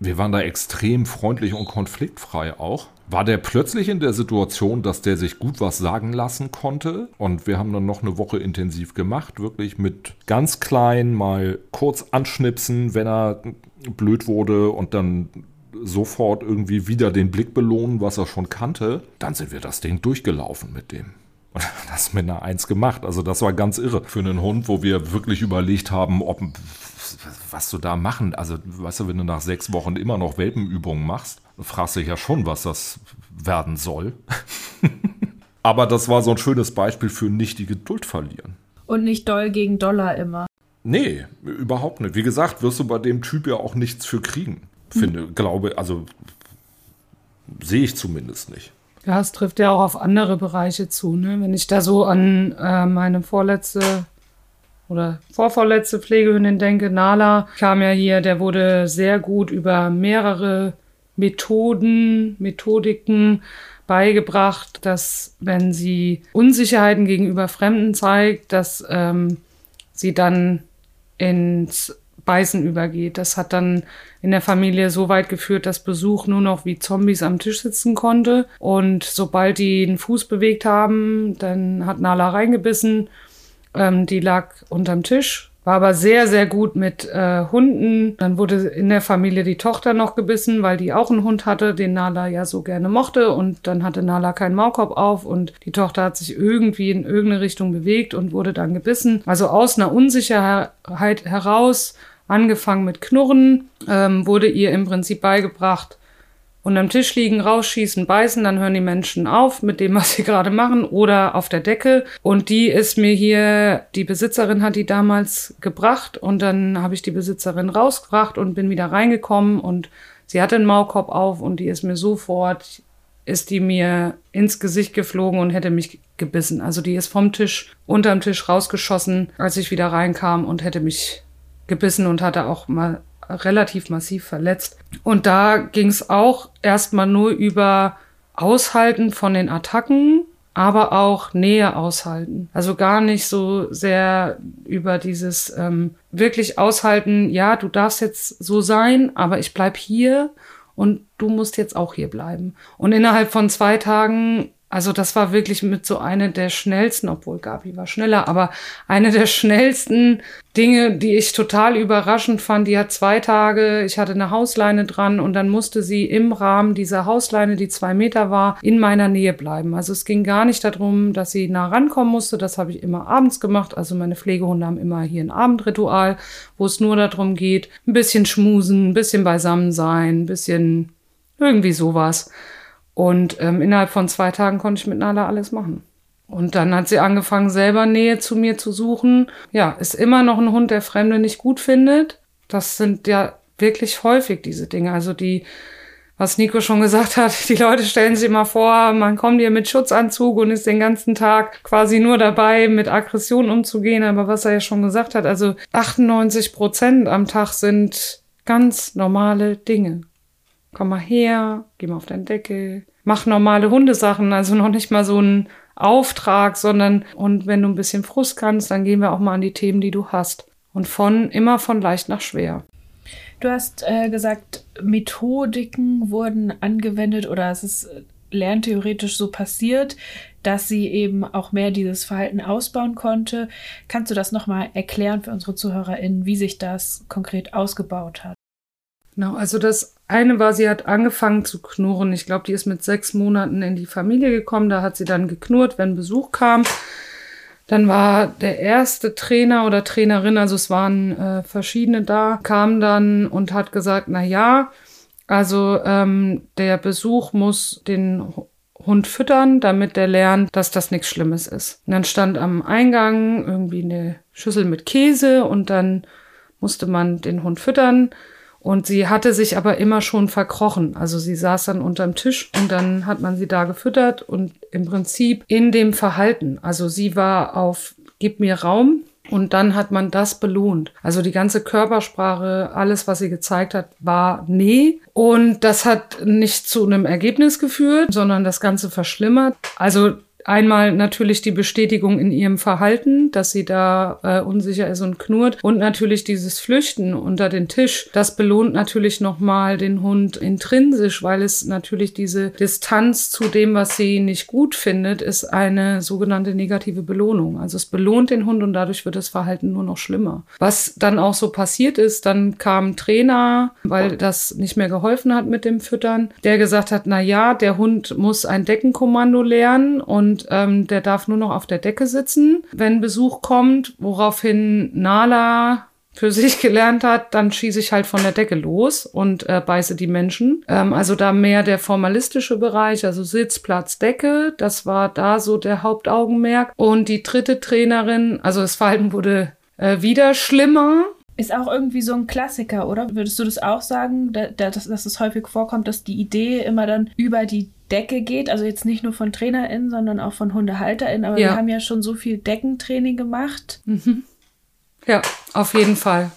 Speaker 1: wir waren da extrem freundlich und konfliktfrei auch, war der plötzlich in der Situation, dass der sich gut was sagen lassen konnte. Und wir haben dann noch eine Woche intensiv gemacht, wirklich mit ganz klein mal kurz anschnipsen, wenn er blöd wurde und dann sofort irgendwie wieder den Blick belohnen, was er schon kannte, dann sind wir das Ding durchgelaufen mit dem. [LAUGHS] Und das mit einer Eins gemacht. Also das war ganz irre für einen Hund, wo wir wirklich überlegt haben, ob was du da machen. Also, weißt du, wenn du nach sechs Wochen immer noch Welpenübungen machst, fragst du dich ja schon, was das werden soll. [LAUGHS] Aber das war so ein schönes Beispiel für nicht die Geduld verlieren.
Speaker 3: Und nicht doll gegen Dollar immer.
Speaker 1: Nee, überhaupt nicht. Wie gesagt, wirst du bei dem Typ ja auch nichts für kriegen finde, glaube, also sehe ich zumindest nicht.
Speaker 2: Ja, es trifft ja auch auf andere Bereiche zu. Ne? Wenn ich da so an äh, meine vorletzte oder vorvorletzte Pflegehündin denke, Nala, kam ja hier, der wurde sehr gut über mehrere Methoden, Methodiken beigebracht, dass wenn sie Unsicherheiten gegenüber Fremden zeigt, dass ähm, sie dann ins Beißen übergeht. Das hat dann in der Familie so weit geführt, dass Besuch nur noch wie Zombies am Tisch sitzen konnte. Und sobald die den Fuß bewegt haben, dann hat Nala reingebissen. Ähm, die lag unterm Tisch war aber sehr, sehr gut mit äh, Hunden. Dann wurde in der Familie die Tochter noch gebissen, weil die auch einen Hund hatte, den Nala ja so gerne mochte. Und dann hatte Nala keinen Maulkorb auf und die Tochter hat sich irgendwie in irgendeine Richtung bewegt und wurde dann gebissen. Also aus einer Unsicherheit heraus, angefangen mit Knurren, ähm, wurde ihr im Prinzip beigebracht, unterm Tisch liegen, rausschießen, beißen, dann hören die Menschen auf mit dem, was sie gerade machen oder auf der Decke. Und die ist mir hier, die Besitzerin hat die damals gebracht und dann habe ich die Besitzerin rausgebracht und bin wieder reingekommen und sie hatte einen Maulkorb auf und die ist mir sofort, ist die mir ins Gesicht geflogen und hätte mich gebissen. Also die ist vom Tisch, unterm Tisch rausgeschossen, als ich wieder reinkam und hätte mich gebissen und hatte auch mal relativ massiv verletzt. Und da ging es auch erstmal nur über Aushalten von den Attacken, aber auch Nähe aushalten. Also gar nicht so sehr über dieses ähm, wirklich aushalten, ja, du darfst jetzt so sein, aber ich bleib hier und du musst jetzt auch hier bleiben. Und innerhalb von zwei Tagen also das war wirklich mit so eine der schnellsten, obwohl Gabi war schneller, aber eine der schnellsten Dinge, die ich total überraschend fand. Die hat zwei Tage, ich hatte eine Hausleine dran und dann musste sie im Rahmen dieser Hausleine, die zwei Meter war, in meiner Nähe bleiben. Also es ging gar nicht darum, dass sie nah rankommen musste. Das habe ich immer abends gemacht. Also meine Pflegehunde haben immer hier ein Abendritual, wo es nur darum geht, ein bisschen schmusen, ein bisschen beisammen sein, ein bisschen irgendwie sowas. Und ähm, innerhalb von zwei Tagen konnte ich mit Nala alles machen. Und dann hat sie angefangen, selber Nähe zu mir zu suchen. Ja, ist immer noch ein Hund, der Fremde nicht gut findet. Das sind ja wirklich häufig diese Dinge. Also die, was Nico schon gesagt hat, [LAUGHS] die Leute stellen sich immer vor, man kommt hier mit Schutzanzug und ist den ganzen Tag quasi nur dabei, mit Aggression umzugehen. Aber was er ja schon gesagt hat, also 98 Prozent am Tag sind ganz normale Dinge komm mal her, geh mal auf deinen Deckel, mach normale Hundesachen, also noch nicht mal so ein Auftrag, sondern und wenn du ein bisschen Frust kannst, dann gehen wir auch mal an die Themen, die du hast. Und von immer von leicht nach schwer.
Speaker 3: Du hast äh, gesagt, Methodiken wurden angewendet oder es ist äh, lerntheoretisch so passiert, dass sie eben auch mehr dieses Verhalten ausbauen konnte. Kannst du das nochmal erklären für unsere ZuhörerInnen, wie sich das konkret ausgebaut hat?
Speaker 2: Genau, also das eine war, sie hat angefangen zu knurren. Ich glaube, die ist mit sechs Monaten in die Familie gekommen. Da hat sie dann geknurrt, wenn Besuch kam. Dann war der erste Trainer oder Trainerin, also es waren äh, verschiedene da, kam dann und hat gesagt, na ja, also ähm, der Besuch muss den Hund füttern, damit der lernt, dass das nichts Schlimmes ist. Und dann stand am Eingang irgendwie eine Schüssel mit Käse und dann musste man den Hund füttern. Und sie hatte sich aber immer schon verkrochen. Also sie saß dann unterm Tisch und dann hat man sie da gefüttert und im Prinzip in dem Verhalten. Also sie war auf Gib mir Raum, und dann hat man das belohnt. Also die ganze Körpersprache, alles, was sie gezeigt hat, war nee. Und das hat nicht zu einem Ergebnis geführt, sondern das Ganze verschlimmert. Also Einmal natürlich die Bestätigung in ihrem Verhalten, dass sie da äh, unsicher ist und knurrt. Und natürlich dieses Flüchten unter den Tisch. Das belohnt natürlich nochmal den Hund intrinsisch, weil es natürlich diese Distanz zu dem, was sie nicht gut findet, ist eine sogenannte negative Belohnung. Also es belohnt den Hund und dadurch wird das Verhalten nur noch schlimmer. Was dann auch so passiert ist, dann kam Trainer, weil das nicht mehr geholfen hat mit dem Füttern, der gesagt hat, na ja, der Hund muss ein Deckenkommando lernen und und ähm, der darf nur noch auf der Decke sitzen, wenn Besuch kommt, woraufhin Nala für sich [LAUGHS] gelernt hat, dann schieße ich halt von der Decke los und äh, beiße die Menschen. Ähm, also da mehr der formalistische Bereich, also Sitz, Platz, Decke, das war da so der Hauptaugenmerk. Und die dritte Trainerin, also das Verhalten wurde äh, wieder schlimmer.
Speaker 3: Ist auch irgendwie so ein Klassiker, oder? Würdest du das auch sagen, dass, dass es häufig vorkommt, dass die Idee immer dann über die Decke geht, also jetzt nicht nur von TrainerInnen, sondern auch von HundehalterInnen, aber ja. wir haben ja schon so viel Deckentraining gemacht. Mhm.
Speaker 2: Ja, auf jeden Fall.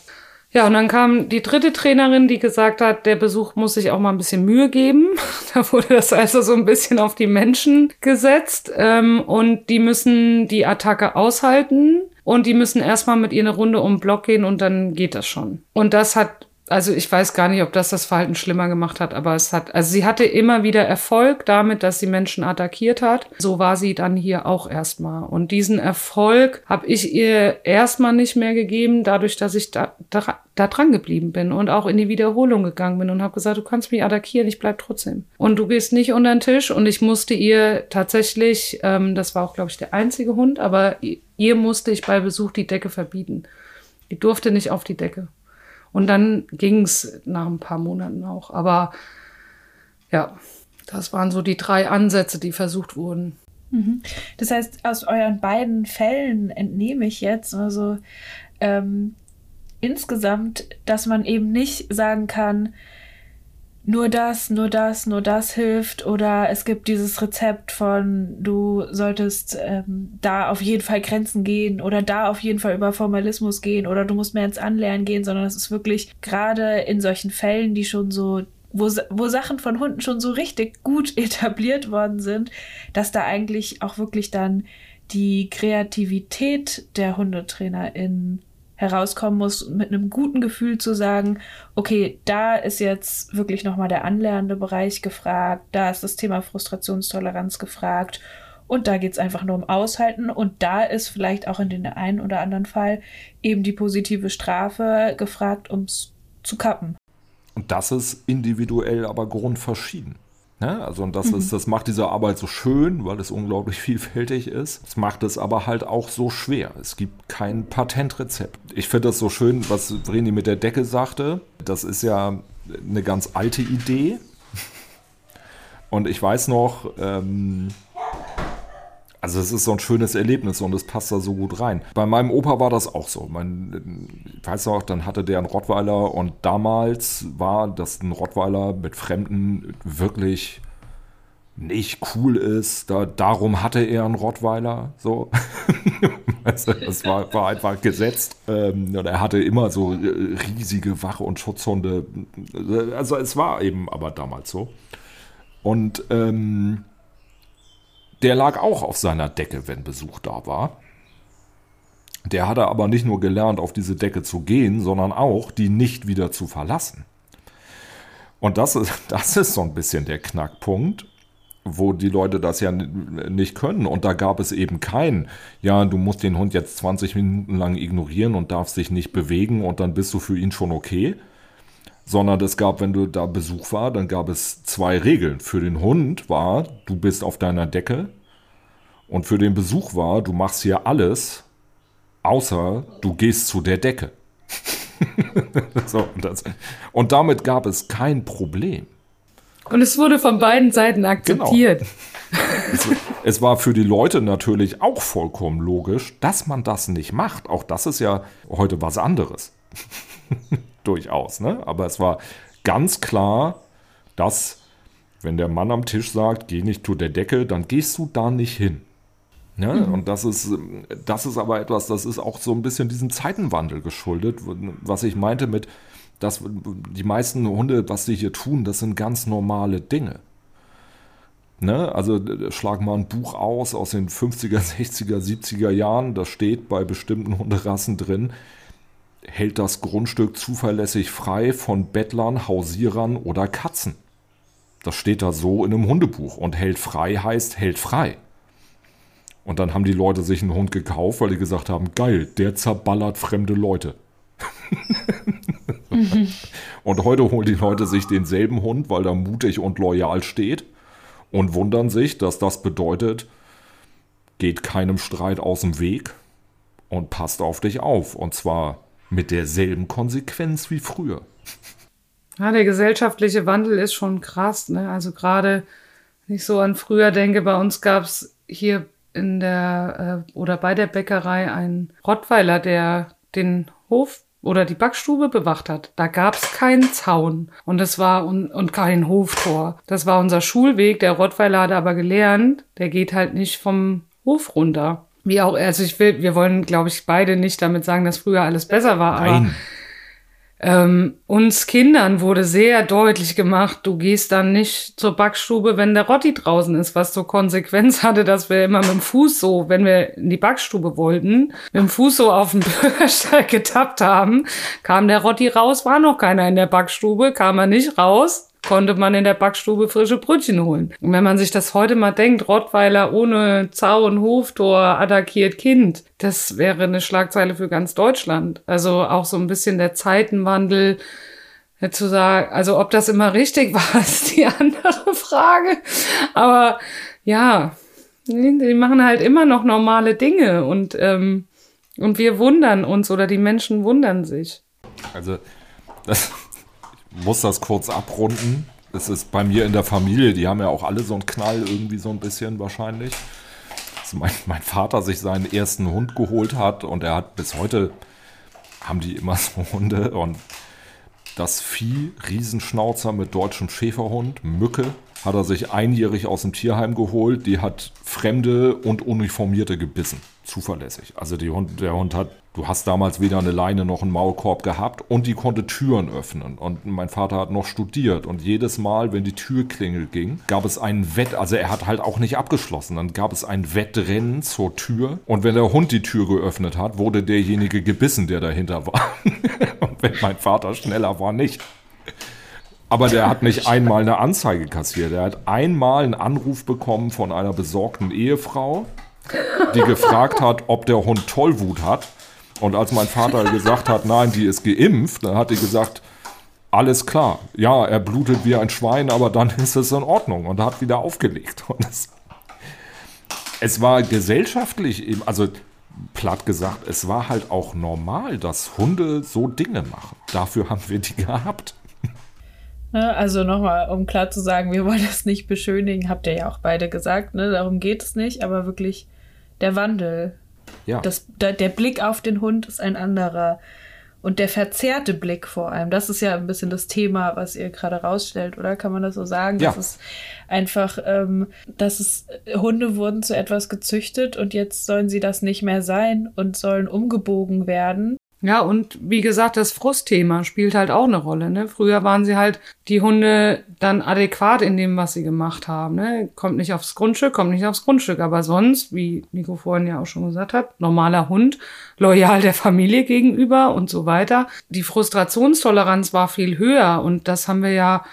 Speaker 2: Ja, und dann kam die dritte Trainerin, die gesagt hat, der Besuch muss sich auch mal ein bisschen Mühe geben. [LAUGHS] Da wurde das also so ein bisschen auf die Menschen gesetzt. Ähm, und die müssen die Attacke aushalten und die müssen erstmal mit ihr eine Runde um den Block gehen und dann geht das schon. Und das hat also ich weiß gar nicht, ob das das Verhalten schlimmer gemacht hat, aber es hat, also sie hatte immer wieder Erfolg damit, dass sie Menschen attackiert hat. So war sie dann hier auch erstmal. Und diesen Erfolg habe ich ihr erstmal nicht mehr gegeben, dadurch, dass ich da, da, da dran geblieben bin und auch in die Wiederholung gegangen bin und habe gesagt, du kannst mich attackieren, ich bleib trotzdem. Und du gehst nicht unter den Tisch und ich musste ihr tatsächlich, ähm, das war auch, glaube ich, der einzige Hund, aber ihr musste ich bei Besuch die Decke verbieten. Die durfte nicht auf die Decke. Und dann ging es nach ein paar Monaten auch. Aber ja, das waren so die drei Ansätze, die versucht wurden.
Speaker 3: Mhm. Das heißt, aus euren beiden Fällen entnehme ich jetzt also ähm, insgesamt, dass man eben nicht sagen kann, nur das, nur das, nur das hilft oder es gibt dieses Rezept von du solltest ähm, da auf jeden Fall Grenzen gehen oder da auf jeden Fall über Formalismus gehen oder du musst mehr ins Anlernen gehen, sondern es ist wirklich gerade in solchen Fällen, die schon so wo, wo Sachen von Hunden schon so richtig gut [LAUGHS] etabliert worden sind, dass da eigentlich auch wirklich dann die Kreativität der HundetrainerInnen herauskommen muss, mit einem guten Gefühl zu sagen, okay, da ist jetzt wirklich nochmal der anlernende Bereich gefragt, da ist das Thema Frustrationstoleranz gefragt und da geht es einfach nur um Aushalten und da ist vielleicht auch in den einen oder anderen Fall eben die positive Strafe gefragt, um es zu kappen.
Speaker 1: Und das ist individuell aber grundverschieden. Ne? Also und das mhm. ist, das macht diese Arbeit so schön, weil es unglaublich [LAUGHS] vielfältig ist. Es macht es aber halt auch so schwer. Es gibt kein Patentrezept. Ich finde das so schön, was Vreni mit der Decke sagte. Das ist ja eine ganz alte Idee. [LAUGHS] Und ich weiß noch, ähm, also es ist so ein schönes Erlebnis und es passt da so gut rein. Bei meinem Opa war das auch so. Mein, ich weiß noch, dann hatte der einen Rottweiler und damals war das ein Rottweiler mit Fremden wirklich nicht cool ist. Da, darum hatte er einen Rottweiler. So. [LAUGHS] also, das war, war einfach gesetzt. Ähm, und er hatte immer so riesige Wache- und Schutzhunde. Also es war eben aber damals so. Und ähm, der lag auch auf seiner Decke, wenn Besuch da war. Der hatte aber nicht nur gelernt, auf diese Decke zu gehen, sondern auch, die nicht wieder zu verlassen. Und das ist, [LAUGHS] das ist so ein bisschen der Knackpunkt, wo die Leute das ja nicht können. Und da gab es eben kein, ja, du musst den Hund jetzt 20 Minuten lang ignorieren und darfst dich nicht bewegen und dann bist du für ihn schon okay, sondern es gab, wenn du da Besuch war, dann gab es zwei Regeln. Für den Hund war, du bist auf deiner Decke und für den Besuch war, du machst hier alles, außer du gehst zu der Decke. [LAUGHS] so, und, das, und, damit gab es kein Problem.
Speaker 2: Und es wurde von beiden Seiten akzeptiert.
Speaker 1: Genau. [LAUGHS] es, es war für die Leute natürlich auch vollkommen logisch, dass man das nicht macht. Auch das ist ja heute was anderes [LAUGHS] durchaus. Ne? Aber es war ganz klar, dass wenn der Mann am Tisch sagt, geh nicht zu der Decke, dann gehst du da nicht hin. Ne? Mhm. Und das ist, das ist aber etwas, das ist auch so ein bisschen diesem Zeitenwandel geschuldet, was ich meinte mit, dass die meisten Hunde, was sie hier tun, das sind ganz normale Dinge. Ne? Also schlag mal ein Buch aus aus den 50er, 60er, 70er Jahren, da steht bei bestimmten Hunderassen drin, hält das Grundstück zuverlässig frei von Bettlern, Hausierern oder Katzen. Das steht da so in einem Hundebuch. Und hält frei heißt hält frei. Und dann haben die Leute sich einen Hund gekauft, weil die gesagt haben, geil, der zerballert fremde Leute. mhm. [LAUGHS] Und heute holen die Leute sich denselben Hund, weil er mutig und loyal steht und wundern sich, dass das bedeutet, geht keinem Streit aus dem Weg und passt auf dich auf. Und zwar mit derselben Konsequenz wie früher.
Speaker 2: Ja, der gesellschaftliche Wandel ist schon krass. Ne? Also gerade, wenn ich so an früher denke, bei uns gab es hier in der äh, oder bei der Bäckerei einen Rottweiler, der den Hof oder die Backstube bewacht hat. Da gab es keinen Zaun und das war un und kein Hoftor. Das war unser Schulweg. Der Rottweiler hat aber gelernt, der geht halt nicht vom Hof runter. Wie auch, also ich will, wir wollen, glaube ich, beide nicht damit sagen, dass früher alles besser war,
Speaker 1: Nein.
Speaker 2: ähm, uns Kindern wurde sehr deutlich gemacht, du gehst dann nicht zur Backstube, wenn der Rotti draußen ist, was zur Konsequenz hatte, dass wir immer mit dem Fuß so, wenn wir in die Backstube wollten, mit dem Fuß so auf den [LAUGHS] Bürgersteig getappt haben, kam der Rotti raus, war noch keiner in der Backstube, kam er nicht raus, konnte man in der Backstube frische Brötchen holen. Und wenn man sich das heute mal denkt, Rottweiler ohne Zaun, Hoftor attackiert Kind, das wäre eine Schlagzeile für ganz Deutschland. Also auch so ein bisschen der Zeitenwandel zu sagen, also ob das immer richtig [LAUGHS] war, ist die andere Frage. Aber ja, die machen halt immer noch normale Dinge und, ähm, und wir wundern uns oder die Menschen wundern sich.
Speaker 1: Also das, muss das kurz abrunden. Es ist bei mir in der Familie, die haben ja auch alle so einen Knall irgendwie so ein bisschen wahrscheinlich. Dass mein, mein Vater sich seinen ersten Hund geholt hat und er hat bis heute, haben die immer [LAUGHS] so Hunde und das Vieh, Riesenschnauzer mit deutschem Schäferhund, Mücke, hat er sich einjährig aus dem Tierheim geholt. Die hat Fremde und Uniformierte gebissen. Zuverlässig. Also Hund, der Hund hat, du hast damals weder eine Leine noch einen Maulkorb gehabt und die konnte Türen öffnen. Und mein Vater hat noch studiert und jedes Mal, wenn die Türklingel ging, gab es ein Wett, also er hat halt auch nicht abgeschlossen. Dann gab es ein Wettrennen zur Tür und wenn der Hund die Tür geöffnet hat, wurde derjenige gebissen, der dahinter war. [LAUGHS] und wenn mein Vater schneller war, nicht. Aber der hat nicht einmal eine Anzeige kassiert. Er hat einmal einen Anruf bekommen von einer besorgten Ehefrau, die gefragt hat, ob der Hund Tollwut hat. Und als mein Vater [LAUGHS] gesagt hat, nein, die ist geimpft, dann hat die gesagt, alles klar. Ja, er blutet wie ein Schwein, aber dann [LAUGHS] ist es in Ordnung und hat wieder aufgelegt. Und es, es war gesellschaftlich, eben, also platt gesagt, es war halt auch normal, dass Hunde so Dinge machen. Dafür haben wir die gehabt.
Speaker 3: Ne, also nochmal, um klar zu sagen, wir wollen das nicht beschönigen, habt ihr ja auch beide gesagt, ne? darum geht es nicht, aber wirklich der Wandel. Ja. Das, der, der Blick auf den Hund ist ein anderer. Und der verzerrte Blick vor allem, das ist ja ein bisschen das Thema, was ihr gerade rausstellt, oder? Kann man das so sagen? Ja. Das ist einfach, ähm, dass es Hunde wurden zu etwas gezüchtet und jetzt sollen sie das nicht mehr sein und sollen umgebogen werden.
Speaker 2: Ja, und wie gesagt, das Frustthema spielt halt auch eine Rolle. Ne? Früher waren sie halt die Hunde dann adäquat in dem, was sie gemacht haben. Ne? Kommt nicht aufs Grundstück, kommt nicht aufs Grundstück. Aber sonst, wie Nico vorhin ja auch schon gesagt hat, normaler Hund, loyal der Familie gegenüber und so weiter. Die Frustrationstoleranz war viel höher und das haben wir ja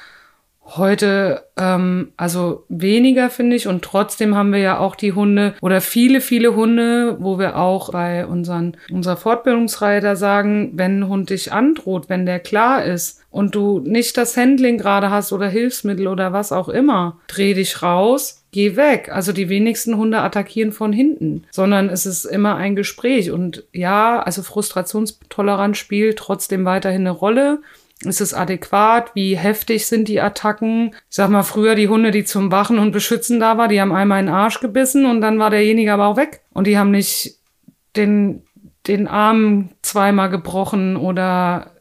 Speaker 2: heute ähm, also weniger finde ich und trotzdem haben wir ja auch die Hunde oder viele viele Hunde, wo wir auch bei unseren unserer Fortbildungsreiter sagen, wenn ein Hund dich androht, wenn der klar ist und du nicht das Handling gerade hast oder Hilfsmittel oder was auch immer, dreh dich raus. Geh weg. Also die wenigsten Hunde attackieren von hinten, sondern es ist immer ein Gespräch. Und ja, also Frustrationstoleranz spielt trotzdem weiterhin eine Rolle. Ist es adäquat? Wie heftig sind die Attacken? Ich sag mal, früher die Hunde, die zum Wachen und Beschützen da war, die haben einmal in den Arsch gebissen und dann war derjenige aber auch weg. Und die haben nicht den, den Arm zweimal gebrochen oder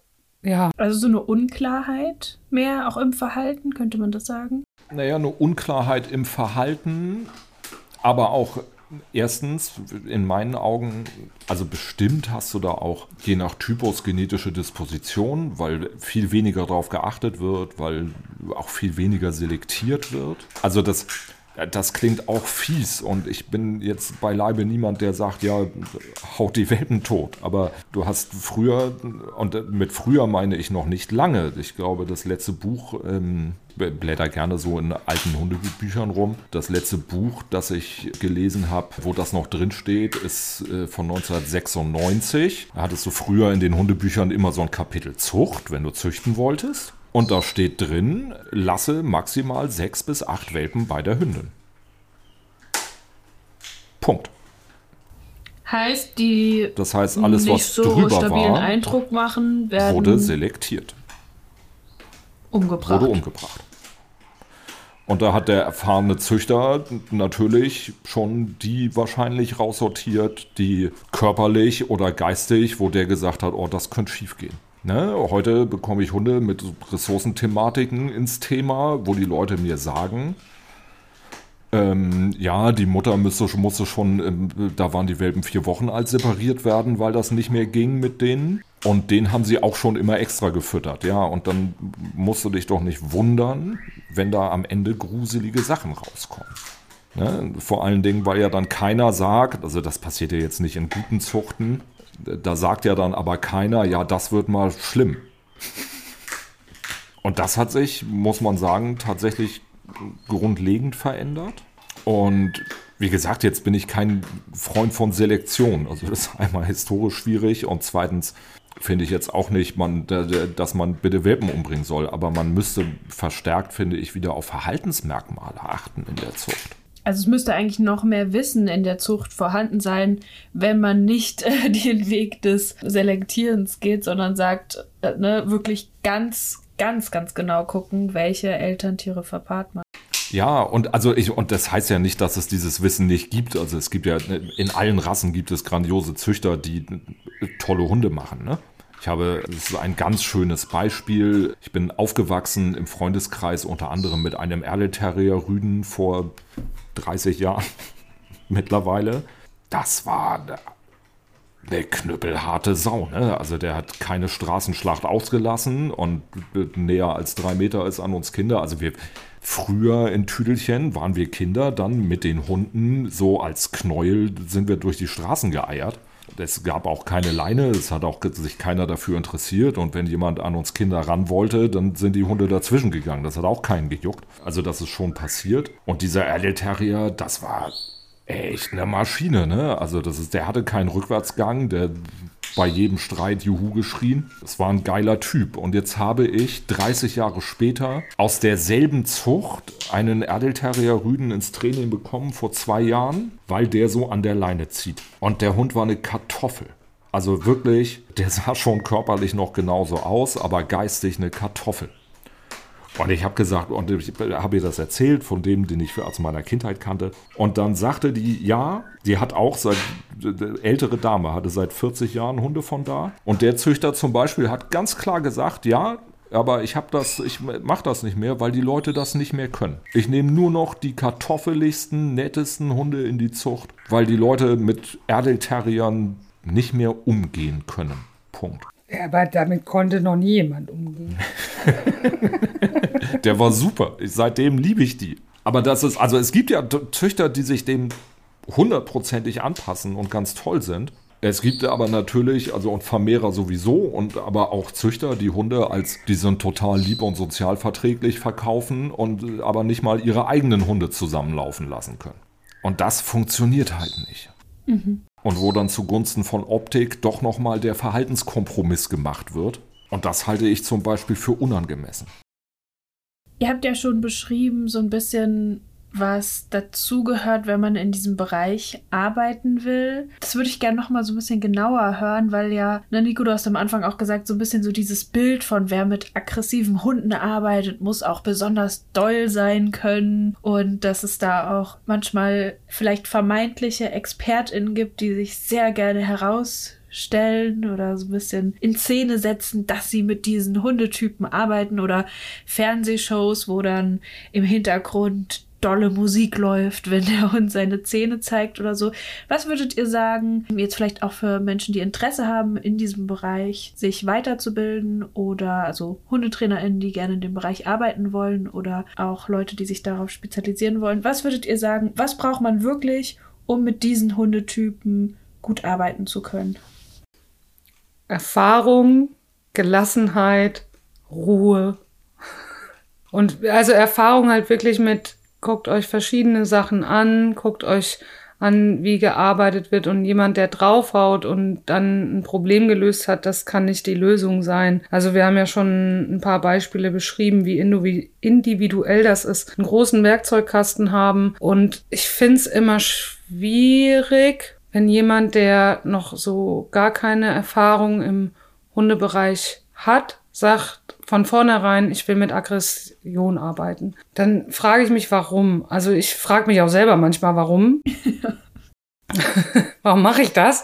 Speaker 2: ja.
Speaker 3: Also so eine Unklarheit mehr auch im Verhalten, könnte man das sagen?
Speaker 1: Naja, eine Unklarheit im Verhalten, aber auch Erstens, in meinen Augen, also bestimmt hast du da auch je nach Typus genetische Disposition, weil viel weniger darauf geachtet wird, weil auch viel weniger selektiert wird. Also das, das klingt auch fies und ich bin jetzt beileibe niemand, der sagt, ja, haut die Welpen tot. Aber du hast früher, und mit früher meine ich noch nicht lange, ich glaube, das letzte Buch, ähm, blätter gerne so in alten Hundebüchern rum. Das letzte Buch, das ich gelesen habe, wo das noch drin steht, ist äh, von 1996. Da hattest du früher in den Hundebüchern immer so ein Kapitel Zucht, wenn du züchten wolltest. Und da steht drin, lasse maximal sechs bis acht Welpen bei der Hündin. Punkt.
Speaker 3: Heißt, die
Speaker 1: das heißt, alles, was so drüber war,
Speaker 3: Eindruck machen, werden
Speaker 1: wurde selektiert.
Speaker 3: Umgebracht.
Speaker 1: Wurde umgebracht. Und da hat der erfahrene Züchter natürlich schon die wahrscheinlich raussortiert, die körperlich oder geistig, wo der gesagt hat, oh, das könnte schief gehen. Ne? Heute bekomme ich Hunde mit Ressourcenthematiken ins Thema, wo die Leute mir sagen, ähm, ja, die Mutter müsste, musste schon, ähm, da waren die Welpen vier Wochen alt, separiert werden, weil das nicht mehr ging mit denen. Und den haben sie auch schon immer extra gefüttert, ja. Und dann musst du dich doch nicht wundern, wenn da am Ende gruselige Sachen rauskommen. Ne? Vor allen Dingen, weil ja dann keiner sagt, also das passiert ja jetzt nicht in guten Zuchten, da sagt ja dann aber keiner, ja, das wird mal schlimm. Und das hat sich, muss man sagen, tatsächlich grundlegend verändert. Und wie gesagt, jetzt bin ich kein Freund von Selektion. Also das ist einmal historisch schwierig und zweitens finde ich jetzt auch nicht, man, dass man bitte Welpen umbringen soll. Aber man müsste verstärkt, finde ich, wieder auf Verhaltensmerkmale achten in der Zucht.
Speaker 3: Also es müsste eigentlich noch mehr Wissen in der Zucht vorhanden sein, wenn man nicht äh, [LAUGHS] den Weg des Selektierens geht, sondern sagt, äh, ne, wirklich ganz, ganz, ganz genau gucken, welche Elterntiere verpaart man.
Speaker 1: Ja, und also ich, und das heißt ja nicht, dass es dieses Wissen nicht gibt. Also es gibt ja, in allen Rassen gibt es grandiose Züchter, die tolle Hunde machen, ne? Ich habe, das ist ein ganz schönes Beispiel. Ich bin aufgewachsen im Freundeskreis unter anderem mit einem Erle Terrier Rüden vor 30 Jahren [LAUGHS] mittlerweile. Das war eine knüppelharte Sau. Ne? Also der hat keine Straßenschlacht ausgelassen und näher als drei Meter ist an uns Kinder. Also wir früher in Tüdelchen waren wir Kinder, dann mit den Hunden so als Knäuel sind wir durch die Straßen geeiert. Es gab auch keine Leine, es hat auch sich keiner dafür interessiert. Und wenn jemand an uns Kinder ran wollte, dann sind die Hunde dazwischen gegangen. Das hat auch keinen gejuckt. Also das ist schon passiert. Und dieser Erle Terrier, das war echt eine Maschine, ne? Also das ist, der hatte keinen Rückwärtsgang, der bei jedem Streit Juhu geschrien. Es war ein geiler Typ. Und jetzt habe ich 30 Jahre später aus derselben Zucht einen Erdelterrier Rüden ins Training bekommen vor zwei Jahren, weil der so an der Leine zieht. Und der Hund war eine Kartoffel. Also wirklich, der sah schon körperlich noch genauso aus, aber geistig eine Kartoffel. Und ich habe gesagt, und ich habe ihr das erzählt von dem, den ich aus meiner Kindheit kannte. Und dann sagte die, ja, die hat auch seit, ältere Dame hatte seit 40 Jahren Hunde von da. Und der Züchter zum Beispiel hat ganz klar gesagt, ja, aber ich habe das, ich mache das nicht mehr, weil die Leute das nicht mehr können. Ich nehme nur noch die kartoffeligsten, nettesten Hunde in die Zucht, weil die Leute mit Erdelterriern nicht mehr umgehen können. Punkt.
Speaker 2: Ja, aber damit konnte noch nie jemand umgehen. [LAUGHS]
Speaker 1: Der war super. seitdem liebe ich die. Aber das ist, also es gibt ja Züchter, die sich dem hundertprozentig anpassen und ganz toll sind. Es gibt aber natürlich, also und Vermehrer sowieso und aber auch Züchter, die Hunde als, die sind total lieb und sozialverträglich verkaufen und aber nicht mal ihre eigenen Hunde zusammenlaufen lassen können. Und das funktioniert halt nicht. Mhm. Und wo dann zugunsten von Optik doch nochmal der Verhaltenskompromiss gemacht wird. Und das halte ich zum Beispiel für unangemessen.
Speaker 3: Ihr habt ja schon beschrieben, so ein bisschen, was dazugehört, wenn man in diesem Bereich arbeiten will. Das würde ich gerne noch mal so ein bisschen genauer hören, weil ja, ne, Nico, du hast am Anfang auch gesagt, so ein bisschen so dieses Bild von wer mit aggressiven Hunden arbeitet, muss auch besonders doll sein können und dass es da auch manchmal vielleicht vermeintliche ExpertInnen gibt, die sich sehr gerne heraus stellen oder so ein bisschen in Szene setzen, dass sie mit diesen Hundetypen arbeiten oder Fernsehshows, wo dann im Hintergrund dolle Musik läuft, [LAUGHS] wenn der Hund seine Zähne zeigt oder so. Was würdet ihr sagen, jetzt vielleicht auch für Menschen, die Interesse haben, in diesem Bereich sich weiterzubilden oder also HundetrainerInnen, die gerne in dem Bereich arbeiten wollen oder auch Leute, die sich darauf spezialisieren wollen. Was würdet ihr sagen, was braucht man wirklich, um mit diesen Hundetypen gut arbeiten zu können?
Speaker 2: Erfahrung, Gelassenheit, Ruhe. Und also Erfahrung halt wirklich mit, guckt euch verschiedene Sachen an, guckt euch an, wie gearbeitet wird. Und jemand, der draufhaut und dann ein Problem gelöst hat, das kann nicht die Lösung sein. Also wir haben ja schon ein paar Beispiele beschrieben, wie individuell das ist, einen großen Werkzeugkasten haben. Und ich finde es immer schwierig, wenn jemand, der noch so gar keine Erfahrung im Hundebereich hat, sagt von vornherein, ich will mit Aggression arbeiten, dann frage ich mich, warum. Also ich frage mich auch selber manchmal, warum. [LAUGHS] warum mache ich das?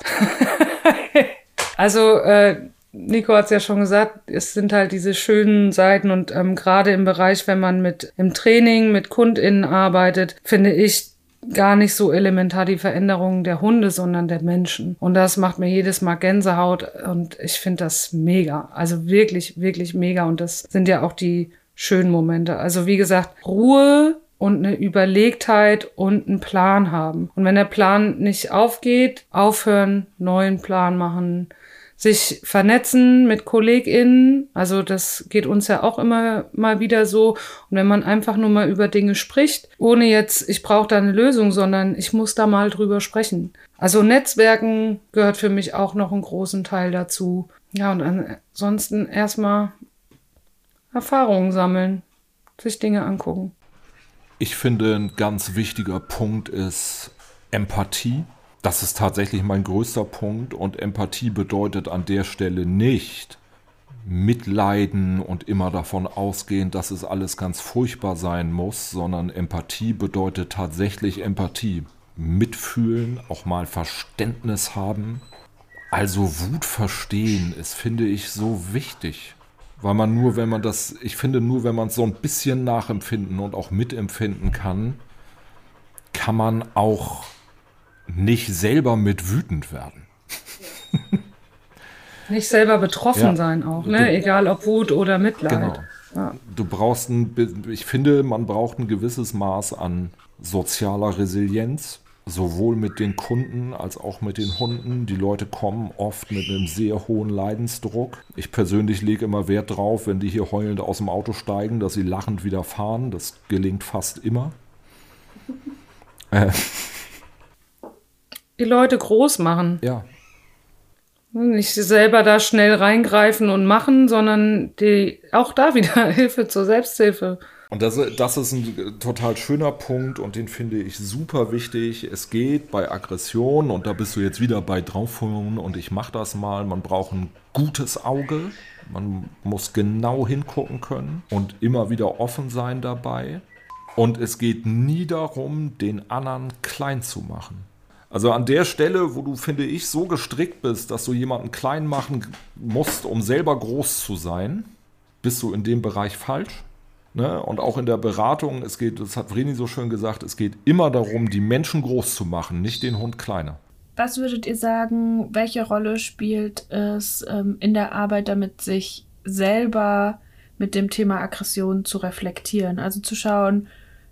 Speaker 2: [LAUGHS] also äh, Nico hat es ja schon gesagt, es sind halt diese schönen Seiten und ähm, gerade im Bereich, wenn man mit im Training mit KundInnen arbeitet, finde ich gar nicht so elementar die Veränderung der Hunde, sondern der Menschen. Und das macht mir jedes Mal Gänsehaut und ich finde das mega. Also wirklich, wirklich mega. Und das sind ja auch die schönen Momente. Also wie gesagt, Ruhe und eine Überlegtheit und einen Plan haben. Und wenn der Plan nicht aufgeht, aufhören, neuen Plan machen, sich vernetzen mit KollegInnen. Also das geht uns ja auch immer mal wieder so. Und wenn man einfach nur mal über Dinge spricht, ohne jetzt, ich brauche da eine Lösung, sondern ich muss da mal drüber sprechen. Also Netzwerken gehört für mich auch noch einen großen Teil dazu. Ja, und ansonsten erstmal Erfahrungen sammeln, sich Dinge angucken.
Speaker 1: Ich finde, ein ganz wichtiger Punkt ist Empathie. Das ist tatsächlich mein größter Punkt und Empathie bedeutet an der Stelle nicht mitleiden und immer davon ausgehen, dass es alles ganz furchtbar sein muss, sondern Empathie bedeutet tatsächlich Empathie. Mitfühlen, auch mal Verständnis haben. Also Wut verstehen ist, finde ich, so wichtig. Weil man nur, wenn man das, ich finde, nur wenn man so ein bisschen nachempfinden und auch mitempfinden kann, kann man auch nicht selber mit wütend werden. [LAUGHS]
Speaker 2: nicht selber betroffen ja. sein auch, ne? Du, Egal ob Wut oder Mitleid. Genau.
Speaker 1: Ja. Du brauchst ein, ich finde, man braucht ein gewisses Maß an sozialer Resilienz sowohl mit den Kunden als auch mit den Hunden. Die Leute kommen oft mit einem sehr hohen Leidensdruck. Ich persönlich lege immer Wert drauf, wenn die hier heulend aus dem Auto steigen, dass sie lachend wieder fahren. Das gelingt fast immer. [LAUGHS]
Speaker 2: Äh. Die Leute groß machen.
Speaker 1: Ja.
Speaker 2: Nicht selber da schnell reingreifen und machen, sondern die auch da wieder [LAUGHS] Hilfe zur Selbsthilfe.
Speaker 1: Und das, das ist ein total schöner Punkt und den finde ich super wichtig. Es geht bei Aggression, und da bist du jetzt wieder bei draufholen und ich mache das mal, man braucht ein gutes Auge. Man muss genau hingucken können und immer wieder offen sein dabei. Und es geht nie darum, den anderen klein zu machen. Also an der Stelle, wo du, finde ich, so gestrickt bist, dass du jemanden klein machen musst, um selber groß zu sein, bist du in dem Bereich falsch. Ne? Und auch in der Beratung, es geht, das hat Vreni so schön gesagt, es geht immer darum, die Menschen groß zu machen, nicht den Hund kleiner.
Speaker 3: Was würdet ihr sagen, welche Rolle spielt es ähm, in der Arbeit, damit sich selber mit dem Thema Aggression zu reflektieren? Also zu schauen,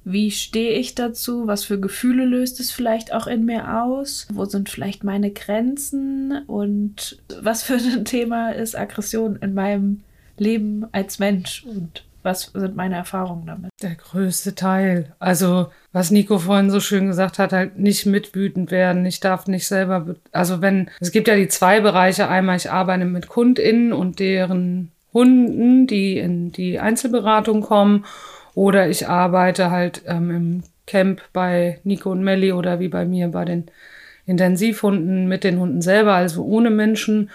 Speaker 3: wie stehe ich dazu? Was für Gefühle löst es vielleicht auch in mir aus? Wo sind vielleicht meine Grenzen? Und was für ein [LAUGHS] Thema ist Aggression in meinem Leben als Mensch? Und was sind meine Erfahrungen damit?
Speaker 2: Der größte Teil. Also, was Nico vorhin so schön gesagt hat, halt nicht mitwütend werden. Ich darf nicht selber, also wenn, es gibt ja die zwei Bereiche. Einmal, ich arbeite mit KundInnen und deren Hunden, die in die Einzelberatung kommen. Oder ich arbeite halt ähm, im Camp bei Nico und Melli oder wie bei mir bei den Intensivhunden mit den Hunden selber, also ohne Menschen.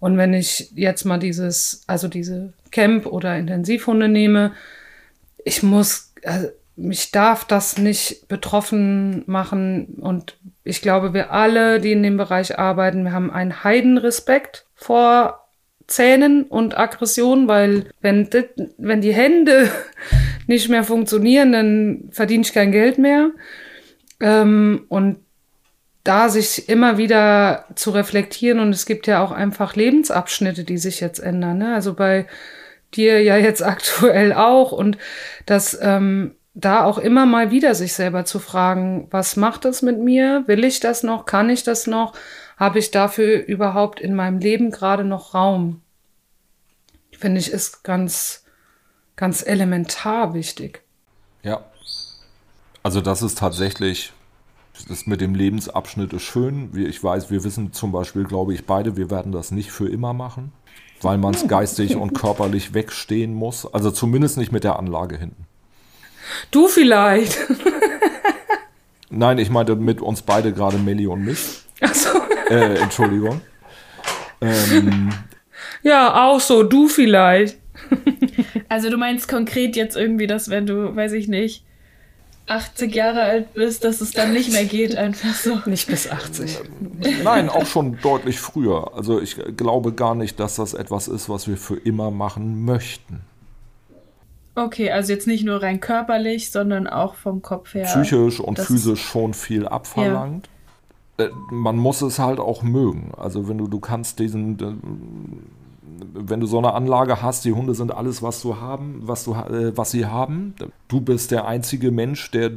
Speaker 2: Und wenn ich jetzt mal dieses, also diese Camp oder Intensivhunde nehme, ich muss, also mich darf das nicht betroffen machen. Und ich glaube, wir alle, die in dem Bereich arbeiten, wir haben einen Heidenrespekt vor Zähnen und Aggression, weil wenn, dit, wenn die Hände [LAUGHS] nicht mehr funktionieren, dann verdiene ich kein Geld mehr. Ähm, und da sich immer wieder zu reflektieren und es gibt ja auch einfach Lebensabschnitte, die sich jetzt ändern. Ne? Also bei dir ja jetzt [LAUGHS] aktuell auch und dass ähm, da auch immer mal wieder sich selber zu fragen, was macht das mit mir? Will ich das noch? Kann ich das noch? Habe ich dafür überhaupt in meinem Leben gerade noch Raum? Finde ich ist ganz, ganz elementar wichtig.
Speaker 1: Ja. Also das ist tatsächlich das mit dem Lebensabschnitt ist schön. Ich weiß, wir wissen zum Beispiel, glaube ich, beide, wir werden das nicht für immer machen, weil man es geistig [LAUGHS] und körperlich wegstehen muss. Also zumindest nicht mit der Anlage hinten.
Speaker 2: Du vielleicht. [LAUGHS]
Speaker 1: Nein, ich meinte mit uns beide gerade Melli und mich. Ach so. Äh, Entschuldigung. [LAUGHS]
Speaker 2: Ähm, ja, auch so, du vielleicht. [LAUGHS]
Speaker 3: also du meinst konkret jetzt irgendwie, dass wenn du, weiß ich nicht, 80 Jahre alt bist, dass es dann nicht mehr geht, einfach so. [LAUGHS]
Speaker 2: Nicht bis 80.
Speaker 1: Nein, auch schon deutlich früher. Also ich glaube gar nicht, dass das etwas ist, was wir für immer machen möchten.
Speaker 3: Okay, also jetzt nicht nur rein körperlich, sondern auch vom Kopf her.
Speaker 1: Psychisch und physisch schon viel abverlangt. Ja. Äh, man muss es halt auch mögen. Also wenn du, du kannst diesen, wenn du so eine Anlage hast, die Hunde sind alles, was du haben, was du, äh, was sie haben. Du bist der einzige Mensch, der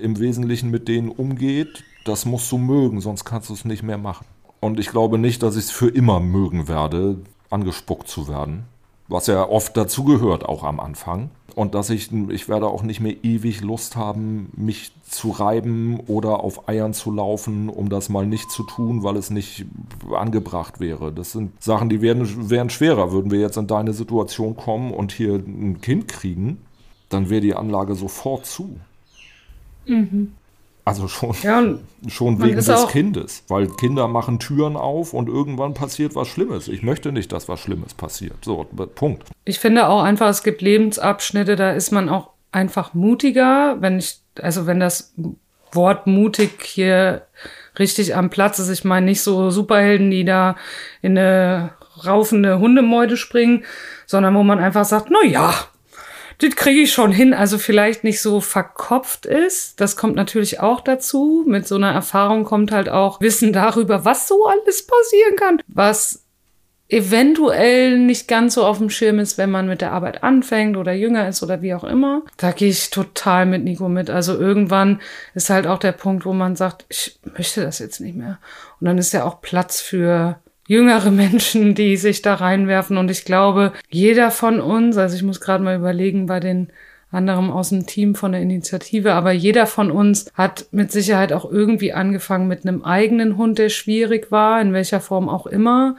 Speaker 1: im Wesentlichen mit denen umgeht. Das musst du mögen, sonst kannst du es nicht mehr machen. Und ich glaube nicht, dass ich es für immer mögen werde, angespuckt zu werden was ja oft dazu gehört, auch am Anfang. Und dass ich, ich werde auch nicht mehr ewig Lust haben, mich zu reiben oder auf Eiern zu laufen, um das mal nicht zu tun, weil es nicht angebracht wäre. Das sind Sachen, die wären, wären schwerer. Würden wir jetzt in deine Situation kommen und hier ein Kind kriegen, dann wäre die Anlage sofort zu. Mhm. Also schon, ja, [LAUGHS] schon wegen des Kindes. Weil Kinder machen Türen auf und irgendwann passiert was Schlimmes. Ich möchte nicht, dass was Schlimmes passiert. So, Punkt.
Speaker 2: Ich finde auch einfach, es gibt Lebensabschnitte, da ist man auch einfach mutiger, wenn ich, also wenn das Wort mutig hier richtig am Platz ist. Ich meine nicht so Superhelden, die da in eine raufende Hundemeute springen, sondern wo man einfach sagt, na ja, das kriege ich schon hin. Also vielleicht nicht so verkopft ist. Das kommt natürlich auch dazu. Mit so einer Erfahrung kommt halt auch Wissen darüber, was so alles passieren kann. Was eventuell nicht ganz so auf dem Schirm ist, wenn man mit der Arbeit anfängt oder jünger ist oder wie auch immer. Da gehe ich total mit Nico mit. Also irgendwann ist halt auch der Punkt, wo man sagt, ich möchte das jetzt nicht mehr. Und dann ist ja auch Platz für jüngere [LAUGHS] Menschen, die sich da reinwerfen. Und ich glaube, jeder von uns, also ich muss gerade mal überlegen bei den anderen aus dem Team von der Initiative, aber jeder von uns hat mit Sicherheit auch irgendwie angefangen mit einem eigenen Hund, der schwierig war, in welcher Form auch immer.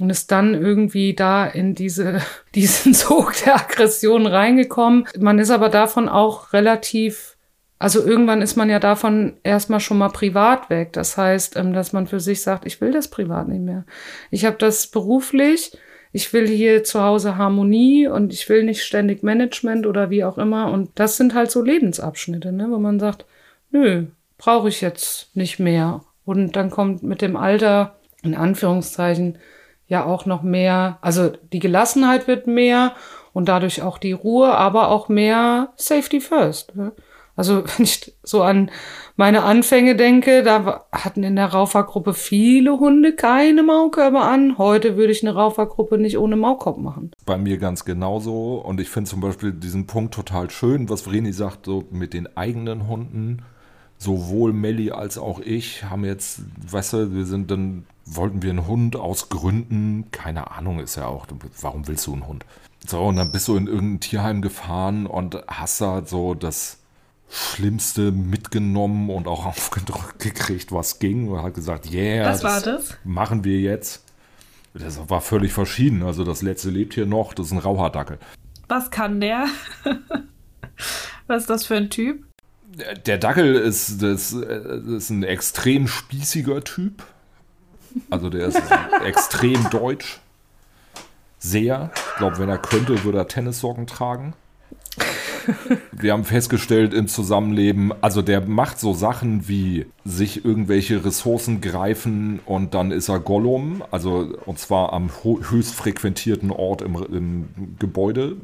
Speaker 2: Und ist dann irgendwie da in diese, [LAUGHS] diesen Sog der Aggression reingekommen. Man ist aber davon auch relativ also irgendwann ist man ja davon erstmal schon mal privat weg. Das heißt, ähm, dass man für sich sagt, ich will das privat nicht mehr. Ich habe das beruflich, ich will hier zu Hause Harmonie und ich will nicht ständig Management oder wie auch immer. Und das sind halt so Lebensabschnitte, ne, wo man sagt, nö, brauche ich jetzt nicht mehr. Und dann kommt mit dem Alter, in Anführungszeichen, ja auch noch mehr, also die Gelassenheit wird mehr und dadurch auch die Ruhe, aber auch mehr Safety First. Ne? Also [LAUGHS] wenn ich so an meine Anfänge denke, da hatten in der Raufergruppe viele Hunde keine Maulkörbe an. Heute würde ich eine Raufergruppe nicht ohne Maulkorb machen.
Speaker 1: Bei mir ganz genauso. Und ich finde zum Beispiel diesen Punkt total schön, was Vreni sagt, so mit den eigenen Hunden. Sowohl Melli als auch ich haben jetzt, weißt du, wir sind dann, wollten wir einen Hund aus Gründen, keine Ahnung ist ja auch, warum willst du einen Hund? So, und dann bist du in irgendein Tierheim gefahren und hast da so das Schlimmste mitgenommen und auch [LAUGHS] aufgedrückt gekriegt, was ging. Und hat gesagt, yeah,
Speaker 3: das, das, das,
Speaker 1: machen wir jetzt. Das war völlig verschieden. Also das letzte lebt hier noch, das ist ein Rauhardackel.
Speaker 3: Was kann der? [LAUGHS] was ist das für ein Typ?
Speaker 1: Der Dackel ist, das, das ist ein extrem spießiger Typ. Also der ist extrem deutsch. Sehr. Ich glaube, wenn er könnte, würde er Tennissocken tragen. [LAUGHS] Wir haben festgestellt im Zusammenleben, also der macht so Sachen wie sich irgendwelche Ressourcen greifen und dann ist er Gollum, also und zwar am höchst frequentierten Ort im, im Gebäude,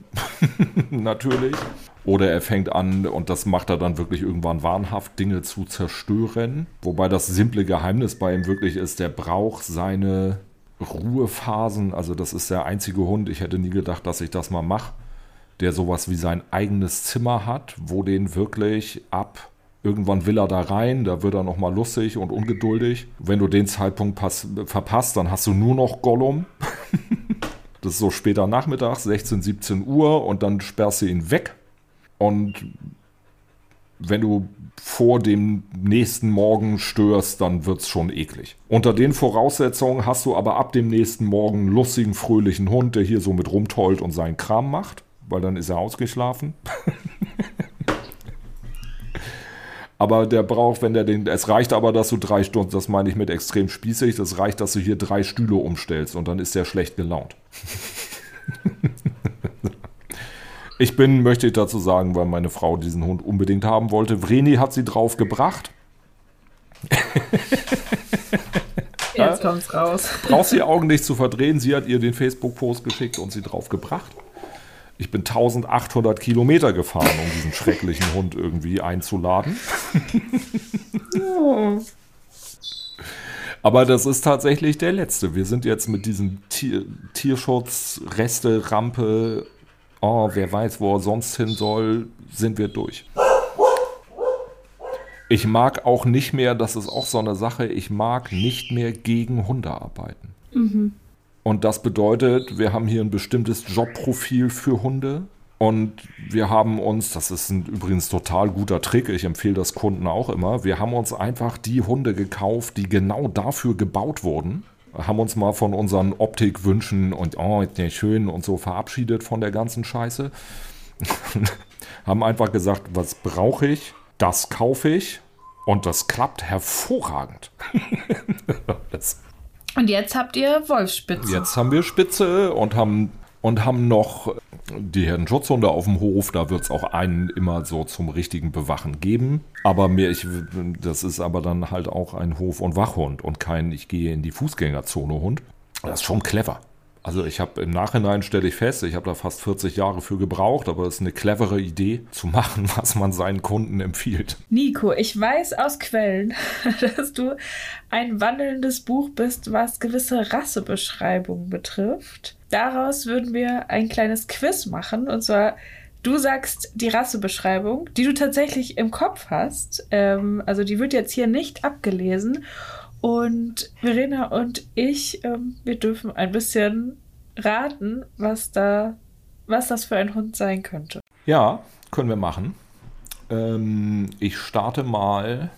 Speaker 1: [LAUGHS] natürlich. Oder er fängt an, und das macht er dann wirklich irgendwann wahnhaft, Dinge zu zerstören. Wobei das simple Geheimnis bei ihm wirklich ist, der braucht seine Ruhephasen. Also das ist der einzige Hund. Ich hätte nie gedacht, dass ich das mal mache der sowas wie sein eigenes Zimmer hat, wo den wirklich ab irgendwann will er da rein, da wird er nochmal lustig und ungeduldig. Wenn du den Zeitpunkt pass, verpasst, dann hast du nur noch Gollum. [LAUGHS] das ist so später Nachmittag, 16, 17 Uhr und dann sperrst du ihn weg. Und wenn du vor dem nächsten Morgen störst, dann wird es schon eklig. Unter den Voraussetzungen hast du aber ab dem nächsten Morgen einen lustigen, fröhlichen Hund, der hier so mit rumtollt und seinen Kram macht weil dann ist er ausgeschlafen. [LAUGHS] aber der braucht, wenn der den, es reicht aber, dass du drei Stunden, das meine ich mit extrem spießig, das reicht, dass du hier drei Stühle umstellst und dann ist der schlecht gelaunt. [LAUGHS] ich bin, möchte ich dazu sagen, weil meine Frau diesen Hund unbedingt haben wollte. Vreni hat sie drauf gebracht.
Speaker 3: Jetzt kommt's raus.
Speaker 1: Brauchst die Augen nicht zu verdrehen. Sie hat ihr den Facebook-Post geschickt und sie drauf gebracht. Ich bin 1800 Kilometer gefahren, um diesen schrecklichen Hund irgendwie einzuladen. [LAUGHS] Aber das ist tatsächlich der letzte. Wir sind jetzt mit diesem Tier, Tierschutz, Reste, Rampe, oh, wer weiß, wo er sonst hin soll, sind wir durch. Ich mag auch nicht mehr, das ist auch so eine Sache, ich mag nicht mehr gegen Hunde arbeiten. Und das bedeutet, wir haben hier ein bestimmtes Jobprofil für Hunde. Und wir haben uns, das ist ein übrigens total guter Trick, ich empfehle das Kunden auch immer, wir haben uns einfach die Hunde gekauft, die genau dafür gebaut wurden. Haben uns mal von unseren Optikwünschen und oh, ist der schön und so verabschiedet von der ganzen Scheiße. [LAUGHS] haben einfach gesagt, was brauche ich? Das kaufe ich. Und das klappt hervorragend. [LAUGHS] das
Speaker 3: Und jetzt habt ihr Wolfsspitze.
Speaker 1: Jetzt haben wir Spitze und haben, und haben noch die Herren Schutzhunde auf dem Hof. Da wird es auch einen immer so zum richtigen Bewachen geben. Aber mir, ich, das ist aber dann halt auch ein Hof- und Wachhund und kein Ich gehe in die Fußgängerzone Hund. Das ist schon clever. Also ich habe im Nachhinein stelle ich fest, ich habe da fast 40 Jahre für gebraucht, aber es ist eine clevere Idee zu machen, [LAUGHS] was man seinen Kunden empfiehlt.
Speaker 3: Nico, ich weiß aus Quellen, [LAUGHS] dass du ein wandelndes Buch bist, was gewisse Rassebeschreibungen betrifft. Daraus würden wir ein kleines Quiz machen. Und zwar, du sagst die Rassebeschreibung, die du tatsächlich im Kopf hast. Ähm, also die wird jetzt hier nicht abgelesen. Und Verena und ich, ähm, wir dürfen ein bisschen raten, was da, was das für ein Hund sein könnte.
Speaker 1: Ja, können wir machen. Ähm, ich starte mal.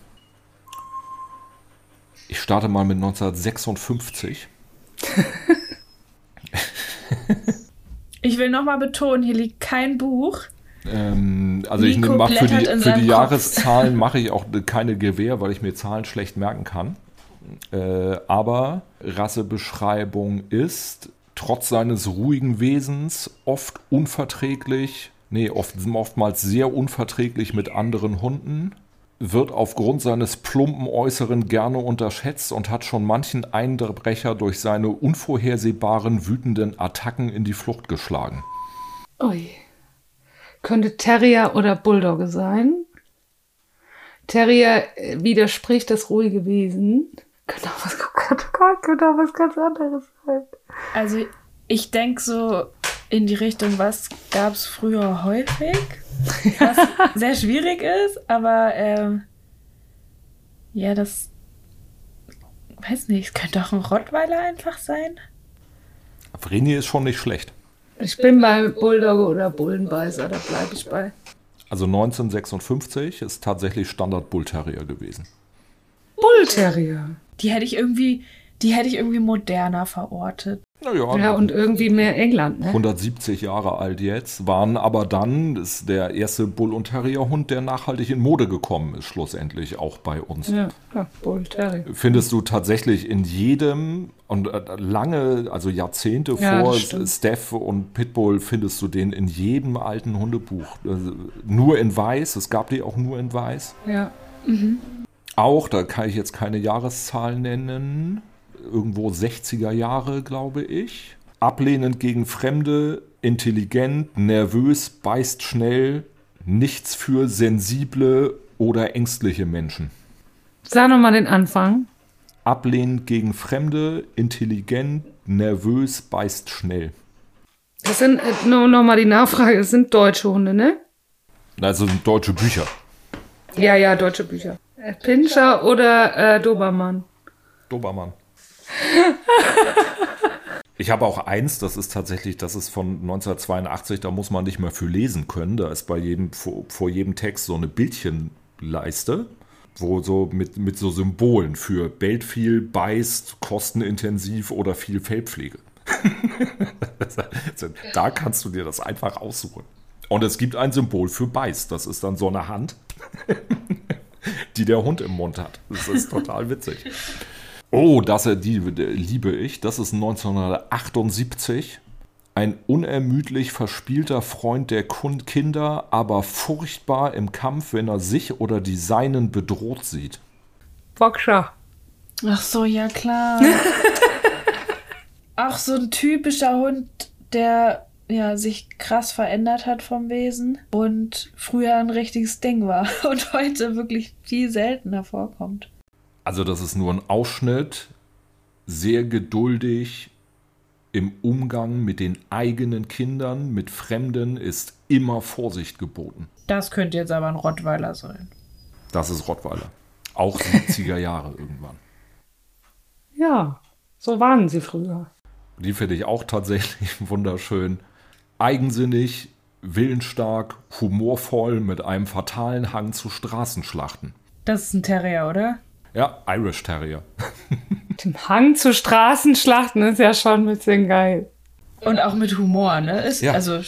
Speaker 1: Ich starte mal mit 1956. [LAUGHS]
Speaker 3: Ich will nochmal betonen, hier liegt kein Buch.
Speaker 1: Ähm, also ich
Speaker 3: Nico
Speaker 1: nehme mal für die, für die. Jahreszahlen mache ich auch keine Gewähr, weil ich mir Zahlen schlecht merken kann. Äh, aber Rassebeschreibung ist trotz seines ruhigen Wesens oft unverträglich, nee, oft, oftmals sehr unverträglich mit anderen Hunden, wird aufgrund seines plumpen Äußeren gerne unterschätzt und hat schon manchen Einbrecher durch seine unvorhersehbaren, wütenden Attacken in die Flucht geschlagen.
Speaker 2: Ui. Könnte Terrier oder Bulldogge sein. Terrier äh, widerspricht das ruhige Wesen. Könnte auch was, könnte auch was ganz anderes sein.
Speaker 3: Also ich denke so in die Richtung, was gab es früher häufig? Was [LAUGHS] sehr schwierig ist, aber ähm, ja, das weiß nicht, es könnte auch ein Rottweiler einfach sein.
Speaker 1: Vreni ist schon nicht schlecht.
Speaker 2: Ich bin bei Bulldogge oder Bullenbeißer, da bleibe ich bei.
Speaker 1: Also 1956 ist tatsächlich Standard Bull Terrier gewesen.
Speaker 2: Bullterrier.
Speaker 3: Die hätte ich irgendwie, die hätte ich irgendwie moderner verortet.
Speaker 1: Naja,
Speaker 2: Ja, und irgendwie mehr England, ne?
Speaker 1: 170 Jahre alt jetzt, waren aber dann, das ist der erste Bull- und Terrierhund, der nachhaltig in Mode gekommen ist, schlussendlich auch bei uns.
Speaker 2: Ja, ja Bullterrier.
Speaker 1: Findest du tatsächlich in jedem und äh, lange, also Jahrzehnte
Speaker 2: Ja,
Speaker 1: vor. Steph und Pitbull, findest du den in jedem alten Hundebuch. Also nur in weiß, es gab die auch nur in weiß.
Speaker 2: Ja.
Speaker 1: Auch, da kann ich jetzt keine Jahreszahl nennen, irgendwo 60er Jahre, glaube ich. Ablehnend gegen Fremde, intelligent, nervös, beißt schnell, nichts für sensible oder ängstliche Menschen.
Speaker 2: Sag nochmal den Anfang.
Speaker 1: Ablehnend gegen Fremde, intelligent, nervös, beißt schnell.
Speaker 2: Das sind, äh, nur nochmal die Nachfrage, das sind deutsche Hunde, ne?
Speaker 1: Also sind deutsche Bücher.
Speaker 2: Ja, ja, deutsche Bücher. Äh, Pinscher oder äh, Dobermann?
Speaker 1: Dobermann. Ich habe auch eins, das ist tatsächlich, das ist von 1982, da muss man nicht mehr für lesen können. Da ist bei jedem, vor, vor jedem Text so eine Bildchenleiste, wo so mit, mit so Symbolen für bellt viel, beißt, kostenintensiv oder viel Fellpflege. [LAUGHS] da kannst du dir das einfach aussuchen. Und es gibt ein Symbol für beißt. Das ist dann so eine Hand, [LAUGHS] [LAUGHS] die der Hund im Mund hat. Das ist [LAUGHS] total witzig. Oh, das äh, die liebe ich. Das ist 1978. Ein unermüdlich verspielter Freund der Kun- Kinder, aber furchtbar im Kampf, wenn er sich oder die Seinen bedroht sieht.
Speaker 2: Boxer.
Speaker 3: Ach so, ja klar. [LAUGHS] Ach, so ein typischer Hund, der ja sich krass verändert hat vom Wesen und früher ein richtiges Ding war [LAUGHS] und heute wirklich viel seltener vorkommt.
Speaker 1: Also das ist nur ein Ausschnitt, sehr geduldig im Umgang mit den eigenen Kindern, mit Fremden ist immer Vorsicht geboten.
Speaker 3: Das könnte jetzt aber ein Rottweiler sein.
Speaker 1: Das ist Rottweiler. Auch 70er [LAUGHS] Jahre irgendwann.
Speaker 2: Ja, so waren sie früher.
Speaker 1: Die finde ich auch tatsächlich [LAUGHS] wunderschön. Eigensinnig, willensstark, humorvoll, mit einem fatalen Hang zu Straßenschlachten.
Speaker 3: Das ist ein Terrier, oder?
Speaker 1: Ja, Irish Terrier. [LAUGHS]
Speaker 2: Dem Hang zu Straßenschlachten ist ja schon ein bisschen geil.
Speaker 3: Und auch mit Humor, ne? Ist,
Speaker 1: Ja.
Speaker 3: Also,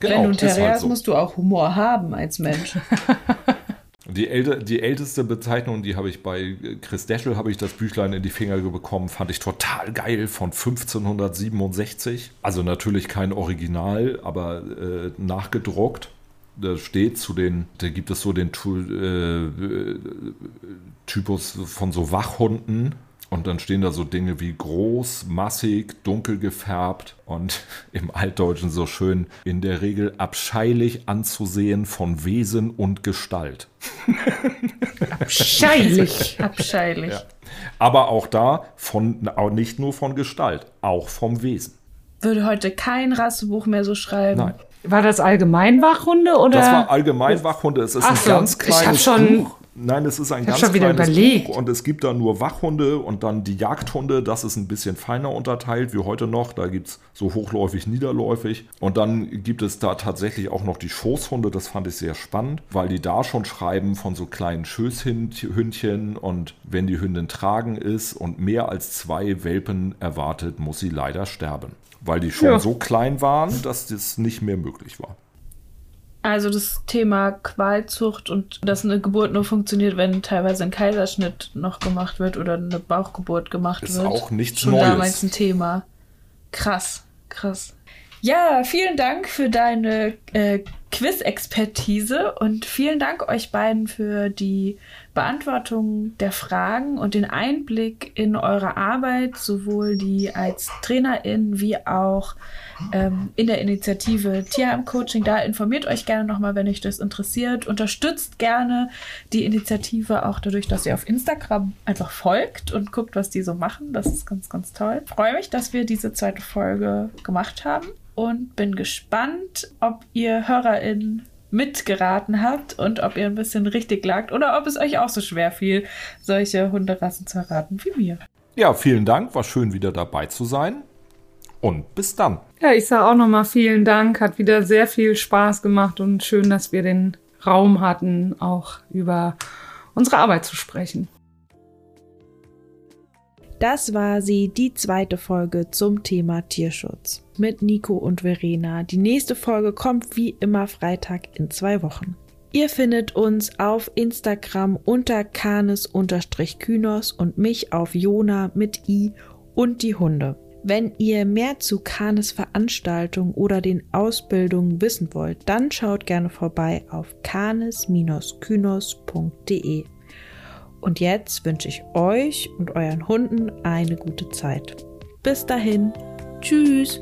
Speaker 1: Genau,
Speaker 3: wenn du ein
Speaker 1: ist halt
Speaker 3: Terrier hast,
Speaker 1: so.
Speaker 3: musst du auch Humor haben als Mensch. [LAUGHS]
Speaker 1: Die, älte, die älteste Bezeichnung, die habe ich bei Chris Deschel, habe ich das Büchlein in die Finger bekommen, fand ich total geil von 1567. Also natürlich kein Original, aber äh, nachgedruckt. Da steht zu den, da gibt es so den äh, äh, Typus von so Wachhunden. Und dann stehen da so Dinge wie groß, massig, dunkel gefärbt und [LAUGHS] im Altdeutschen so schön in der Regel abscheulich anzusehen von Wesen und Gestalt.
Speaker 2: Scheißlich. [LAUGHS]
Speaker 3: Abscheulich.
Speaker 1: Aber auch da von, auch nicht nur von Gestalt, auch vom Wesen.
Speaker 3: Würde heute kein Rassebuch mehr so schreiben.
Speaker 1: Nein.
Speaker 2: War das Allgemeinwachhunde oder?
Speaker 1: Das war allgemein Wachhunde. Es ist
Speaker 2: Ach
Speaker 1: ein
Speaker 2: so,
Speaker 1: ganz
Speaker 2: ich
Speaker 1: kleines
Speaker 2: hab schon-
Speaker 1: Buch. Nein, es ist ein
Speaker 2: hab
Speaker 1: ganz
Speaker 2: schon wieder
Speaker 1: kleines
Speaker 2: überlegt.
Speaker 1: Buch und es gibt da nur Wachhunde und dann die Jagdhunde. Das ist ein bisschen feiner unterteilt wie heute noch. Da gibt es so hochläufig, niederläufig. Und dann gibt es da tatsächlich auch noch die Schoßhunde. Das fand ich sehr spannend, weil die da schon schreiben von so kleinen Schößhündchen und wenn die Hündin tragen ist und mehr als zwei Welpen erwartet, muss sie leider sterben. Weil die schon
Speaker 2: Ja.
Speaker 1: so klein waren, dass das nicht mehr möglich war.
Speaker 3: Also das Thema Qualzucht und dass eine Geburt nur funktioniert, wenn teilweise ein Kaiserschnitt noch gemacht wird oder eine Bauchgeburt gemacht
Speaker 1: Ist
Speaker 3: wird.
Speaker 1: auch nichts
Speaker 3: Schon
Speaker 1: Neues.
Speaker 3: damals ein Thema. Krass, krass. Ja, vielen Dank für deine äh, Quiz-Expertise und vielen Dank euch beiden für die Beantwortung der Fragen und den Einblick in eure Arbeit, sowohl die als Trainerin wie auch ähm, in der Initiative Tierheim Coaching. Da informiert euch gerne nochmal, wenn euch das interessiert. Unterstützt gerne die Initiative auch dadurch, dass ihr auf Instagram einfach folgt und guckt, was die so machen. Das ist ganz, ganz toll. Freue mich, dass wir diese zweite Folge gemacht haben und bin gespannt, ob ihr HörerInnen mitgeraten habt und ob ihr ein bisschen richtig lagt oder ob es euch auch so schwer fiel, solche Hunderassen zu erraten wie mir.
Speaker 1: Ja, vielen Dank. War schön, wieder dabei zu sein. Und bis dann.
Speaker 2: Ja, ich sage auch nochmal vielen Dank. Hat wieder sehr viel Spaß gemacht und schön, dass wir den Raum hatten, auch über unsere Arbeit zu sprechen.
Speaker 3: Das war sie, die zweite Folge zum Thema Tierschutz mit Nico und Verena. Die nächste Folge kommt wie immer Freitag in zwei Wochen. Ihr findet uns auf Instagram unter kanes-kynos und mich auf Jona mit i und die Hunde. Wenn ihr mehr zu Kanes Veranstaltungen oder den Ausbildungen wissen wollt, dann schaut gerne vorbei auf kanes-kynos.de. Und jetzt wünsche ich euch und euren Hunden eine gute Zeit. Bis dahin, tschüss.